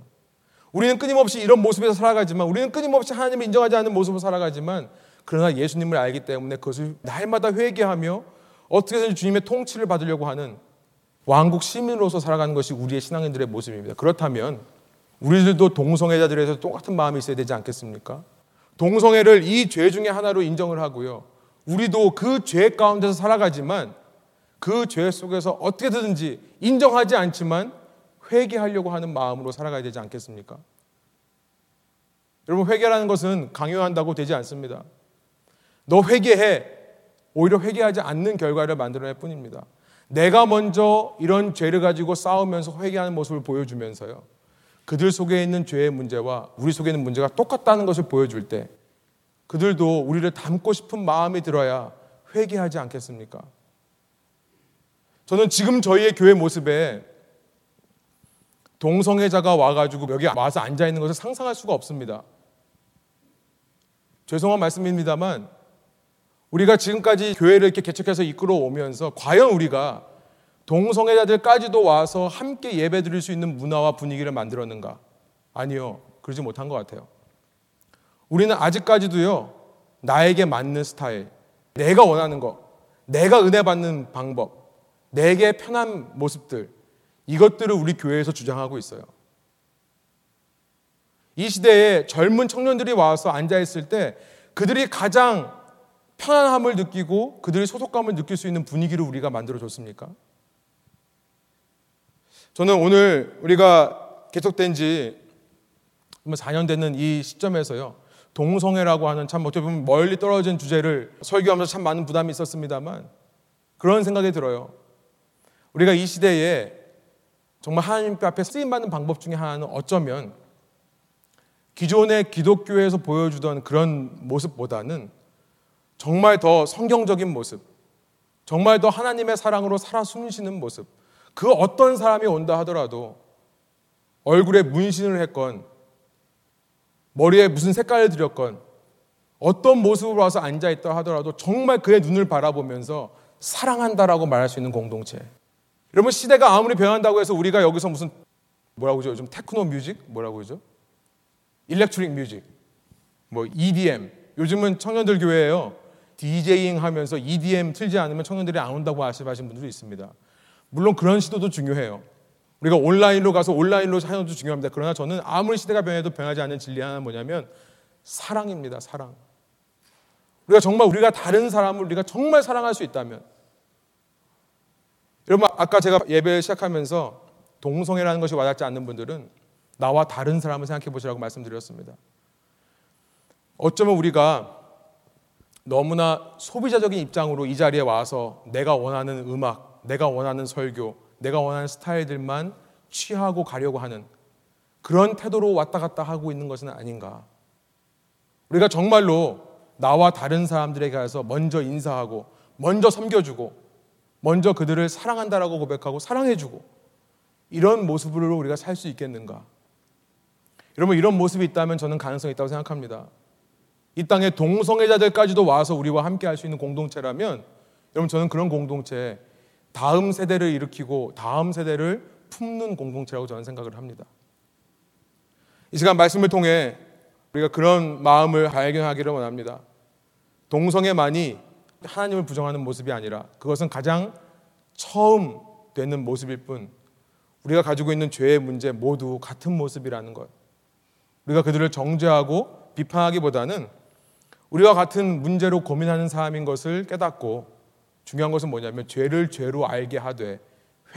우리는 끊임없이 이런 모습에서 살아가지만 우리는 끊임없이 하나님을 인정하지 않는 모습으로 살아가지만 그러나 예수님을 알기 때문에 그것을 날마다 회개하며 어떻게든 주님의 통치를 받으려고 하는 왕국 시민으로서 살아가는 것이 우리의 신앙인들의 모습입니다. 그렇다면 우리들도 동성애자들에서 똑같은 마음이 있어야 되지 않겠습니까? 동성애를 이 죄 중에 하나로 인정을 하고요. 우리도 그 죄 가운데서 살아가지만 그 죄 속에서 어떻게든지 인정하지 않지만 회개하려고 하는 마음으로 살아가야 되지 않겠습니까? 여러분, 회개라는 것은 강요한다고 되지 않습니다. 너 회개해. 오히려 회개하지 않는 결과를 만들어낼 뿐입니다. 내가 먼저 이런 죄를 가지고 싸우면서 회개하는 모습을 보여주면서요. 그들 속에 있는 죄의 문제와 우리 속에 있는 문제가 똑같다는 것을 보여줄 때 그들도 우리를 닮고 싶은 마음이 들어야 회개하지 않겠습니까? 저는 지금 저희의 교회 모습에 동성애자가 와가지고 여기 와서 앉아 있는 것을 상상할 수가 없습니다. 죄송한 말씀입니다만 우리가 지금까지 교회를 이렇게 개척해서 이끌어 오면서 과연 우리가 동성애자들까지도 와서 함께 예배 드릴 수 있는 문화와 분위기를 만들었는가? 아니요. 그러지 못한 것 같아요. 우리는 아직까지도요, 나에게 맞는 스타일, 내가 원하는 것, 내가 은혜 받는 방법, 내게 편한 모습들, 이것들을 우리 교회에서 주장하고 있어요. 이 시대에 젊은 청년들이 와서 앉아있을 때 그들이 가장 편안함을 느끼고 그들의 소속감을 느낄 수 있는 분위기를 우리가 만들어줬습니까? 저는 오늘 우리가 계속된 지 4년 되는 이 시점에서요. 동성애라고 하는 참 어떻게 보면 멀리 떨어진 주제를 설교하면서 참 많은 부담이 있었습니다만 그런 생각이 들어요. 우리가 이 시대에 정말 하나님 앞에 쓰임받는 방법 중에 하나는 어쩌면 기존의 기독교에서 보여주던 그런 모습보다는 정말 더 성경적인 모습, 정말 더 하나님의 사랑으로 살아 숨쉬는 모습, 그 어떤 사람이 온다 하더라도 얼굴에 문신을 했건, 머리에 무슨 색깔을 들였건, 어떤 모습으로 와서 앉아있다 하더라도 정말 그의 눈을 바라보면서 사랑한다라고 말할 수 있는 공동체. 여러분 시대가 아무리 변한다고 해서 우리가 여기서 무슨 뭐라고 그러죠? 요즘 techno music 뭐라고 그러죠? Electric music, 뭐 EDM. 요즘은 청년들 교회에요. 디제잉 하면서 EDM 틀지 않으면 청년들이 안 온다고 말씀하시는 분들도 있습니다. 물론 그런 시도도 중요해요. 우리가 온라인으로 가서 온라인으로 사는 것도 중요합니다. 그러나 저는 아무리 시대가 변해도 변하지 않는 진리 하나는 뭐냐면 사랑입니다. 사랑. 우리가 정말 우리가 다른 사람을 우리가 정말 사랑할 수 있다면 여러분 아까 제가 예배 시작하면서 동성애라는 것이 와닿지 않는 분들은 나와 다른 사람을 생각해 보시라고 말씀드렸습니다. 어쩌면 우리가 너무나 소비자적인 입장으로 이 자리에 와서 내가 원하는 음악, 내가 원하는 설교, 내가 원하는 스타일들만 취하고 가려고 하는 그런 태도로 왔다 갔다 하고 있는 것은 아닌가. 우리가 정말로 나와 다른 사람들에게 가서 먼저 인사하고, 먼저 섬겨주고, 먼저 그들을 사랑한다라고 고백하고 사랑해주고, 이런 모습으로 우리가 살 수 있겠는가? 여러분, 이런 모습이 있다면 저는 가능성이 있다고 생각합니다. 이 땅에 동성애자들까지도 와서 우리와 함께 할 수 있는 공동체라면, 여러분, 저는 그런 공동체, 다음 세대를 일으키고 다음 세대를 품는 공동체라고 저는 생각을 합니다. 이 시간 말씀을 통해 우리가 그런 마음을 발견하기를 원합니다. 동성애만이 하나님을 부정하는 모습이 아니라 그것은 가장 처음 되는 모습일 뿐 우리가 가지고 있는 죄의 문제 모두 같은 모습이라는 것. 우리가 그들을 정죄하고 비판하기보다는 우리와 같은 문제로 고민하는 사람인 것을 깨닫고 중요한 것은 뭐냐면 죄를 죄로 알게 하되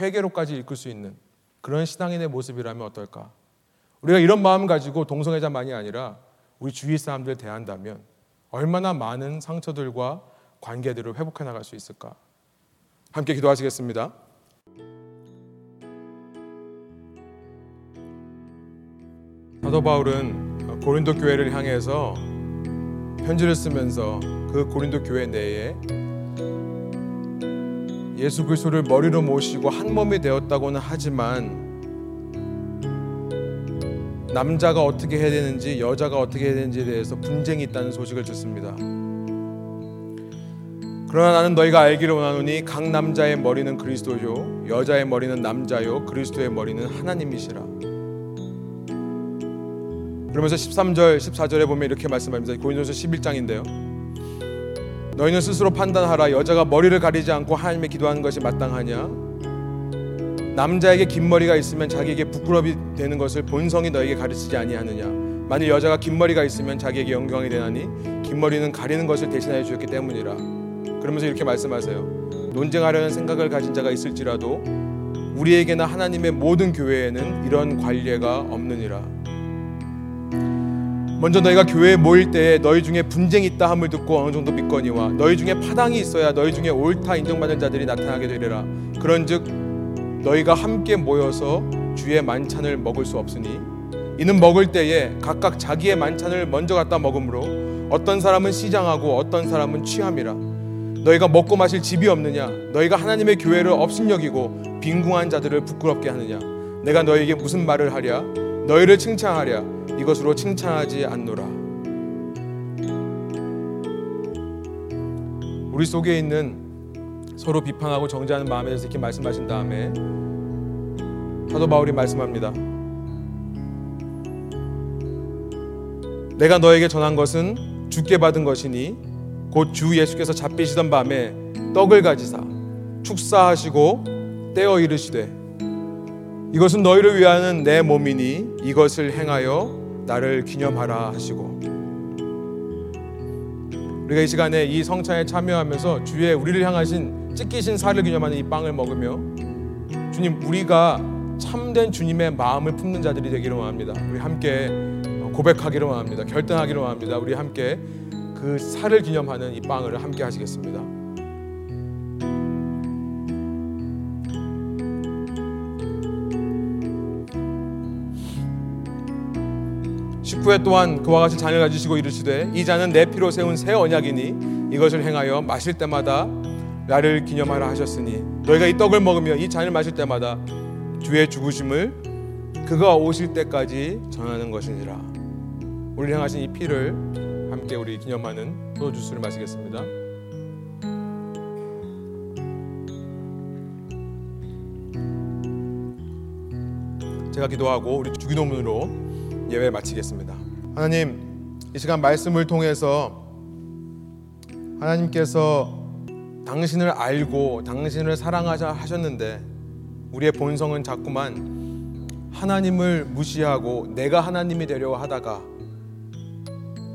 회개로까지 이끌 수 있는 그런 신앙인의 모습이라면 어떨까? 우리가 이런 마음 가지고 동성애자만이 아니라 우리 주위 사람들 대한다면 얼마나 많은 상처들과 관계들을 회복해 나갈 수 있을까? 함께 기도하시겠습니다. 사도 바울은 고린도 교회를 향해서 편지를 쓰면서 그 고린도 교회 내에 예수 그리스도를 머리로 모시고 한 몸이 되었다고는 하지만 남자가 어떻게 해야 되는지 여자가 어떻게 해야 되는지에 대해서 분쟁이 있다는 소식을 듣습니다. 그러나 나는 너희가 알기를 원하노니 각 남자의 머리는 그리스도요 여자의 머리는 남자요 그리스도의 머리는 하나님이시라. 그러면서 13절, 14절에 보면 이렇게 말씀합니다. 고린도서 11장인데요. 너희는 스스로 판단하라. 여자가 머리를 가리지 않고 하나님의 기도하는 것이 마땅하냐? 남자에게 긴 머리가 있으면 자기에게 부끄러움이 되는 것을 본성이 너에게 가르치지 아니하느냐? 만일 여자가 긴 머리가 있으면 자기에게 영광이 되나니 긴 머리는 가리는 것을 대신하여 주었기 때문이라. 그러면서 이렇게 말씀하세요. 논쟁하려는 생각을 가진 자가 있을지라도 우리에게나 하나님의 모든 교회에는 이런 관례가 없느니라. 먼저 너희가 교회에 모일 때에 너희 중에 분쟁이 있다 함을 듣고 어느 정도 믿거니와 너희 중에 파당이 있어야 너희 중에 옳다 인정받는 자들이 나타나게 되리라. 그런즉 너희가 함께 모여서 주의 만찬을 먹을 수 없으니 이는 먹을 때에 각각 자기의 만찬을 먼저 갖다 먹으므로 어떤 사람은 시장하고 어떤 사람은 취함이라. 너희가 먹고 마실 집이 없느냐? 너희가 하나님의 교회를 업신여기고 빈궁한 자들을 부끄럽게 하느냐? 내가 너희에게 무슨 말을 하랴 너희를 칭찬하랴 이것으로 칭찬하지 않노라. 우리 속에 있는 서로 비판하고 정죄하는 마음에 대해서 이렇게 말씀하신 다음에 사도 바울이 말씀합니다. 내가 너에게 전한 것은 주께 받은 것이니 곧 주 예수께서 잡히시던 밤에 떡을 가지사 축사하시고 떼어 이르시되 이것은 너희를 위하는 내 몸이니 이것을 행하여 나를 기념하라 하시고 우리가 이 시간에 이 성찬에 참여하면서 주의 우리를 향하신 찢기신 살을 기념하는 이 빵을 먹으며 주님 우리가 참된 주님의 마음을 품는 자들이 되기를 원합니다. 우리 함께 고백하기를 원합니다. 결단하기를 원합니다. 우리 함께 그 살을 기념하는 이 빵을 함께 하시겠습니다. 19회 또한 그와 같이 잔을 가지시고 이르시되 이 잔은 내 피로 세운 새 언약이니 이것을 행하여 마실 때마다 나를 기념하라 하셨으니 너희가 이 떡을 먹으며 이 잔을 마실 때마다 주의 죽으심을 그가 오실 때까지 전하는 것이니라 우리 향하신 이 피를 함께 우리 기념하는 소주스를 마시겠습니다. 제가 기도하고 우리 주기도문으로 예배 마치겠습니다. 하나님 이 시간 말씀을 통해서 하나님께서 당신을 알고 당신을 사랑하자 하셨는데 우리의 본성은 자꾸만 하나님을 무시하고 내가 하나님이 되려 하다가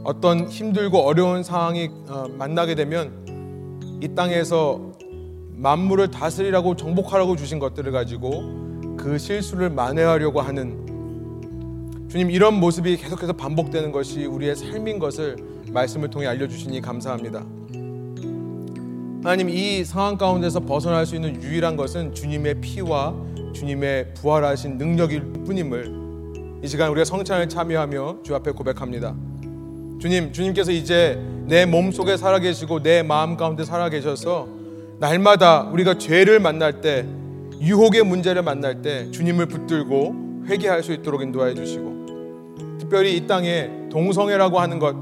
어떤 힘들고 어려운 상황이 어, 만나게 되면 이 땅에서 만물을 다스리라고 정복하라고 주신 것들을 가지고 그 실수를 만회하려고 하는 주님 이런 모습이 계속해서 반복되는 것이 우리의 삶인 것을 말씀을 통해 알려주시니 감사합니다. 하나님 이 상황 가운데서 벗어날 수 있는 유일한 것은 주님의 피와 주님의 부활하신 능력일 뿐임을 이 시간 우리가 성찬을 참여하며 주 앞에 고백합니다. 주님, 주님께서 이제 내 몸 속에 살아계시고 내 마음 가운데 살아계셔서 날마다 우리가 죄를 만날 때 유혹의 문제를 만날 때 주님을 붙들고 회개할 수 있도록 인도하여 주시고 특별히 이 땅에 동성애라고 하는 것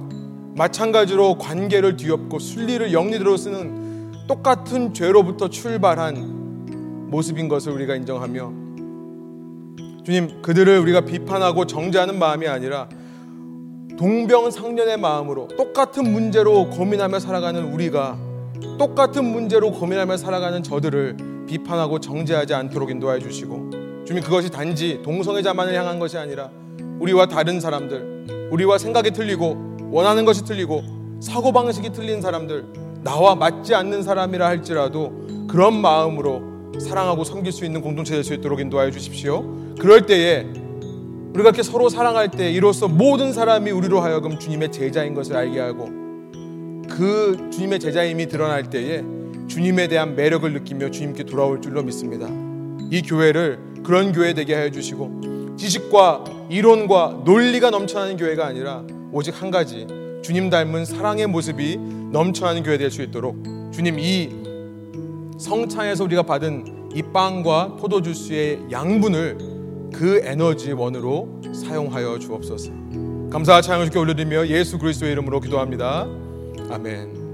마찬가지로 관계를 뒤엎고 순리를 영리대로 쓰는 똑같은 죄로부터 출발한 모습인 것을 우리가 인정하며 주님 그들을 우리가 비판하고 정죄하는 마음이 아니라 동병상련의 마음으로 똑같은 문제로 고민하며 살아가는 우리가 똑같은 문제로 고민하며 살아가는 저들을 비판하고 정죄하지 않도록 인도하여 주시고 주님 그것이 단지 동성애자만을 향한 것이 아니라 우리와 다른 사람들 우리와 생각이 틀리고 원하는 것이 틀리고 사고 방식이 틀린 사람들 나와 맞지 않는 사람이라 할지라도 그런 마음으로 사랑하고 섬길 수 있는 공동체 될 수 있도록 인도하여 주십시오. 그럴 때에 우리가 이렇게 서로 사랑할 때 이로써 모든 사람이 우리로 하여금 주님의 제자인 것을 알게 하고 그 주님의 제자임이 드러날 때에 주님에 대한 매력을 느끼며 주님께 돌아올 줄로 믿습니다. 이 교회를 그런 교회 되게 하여 주시고 지식과 이론과 논리가 넘쳐나는 교회가 아니라 오직 한 가지 주님 닮은 사랑의 모습이 넘쳐나는 교회 될 수 있도록 주님 이 성창에서 우리가 받은 이 빵과 포도 주스의 양분을 그 에너지 원으로 사용하여 주옵소서. 감사와 찬양을 주께 올려드리며 예수 그리스도의 이름으로 기도합니다. 아멘.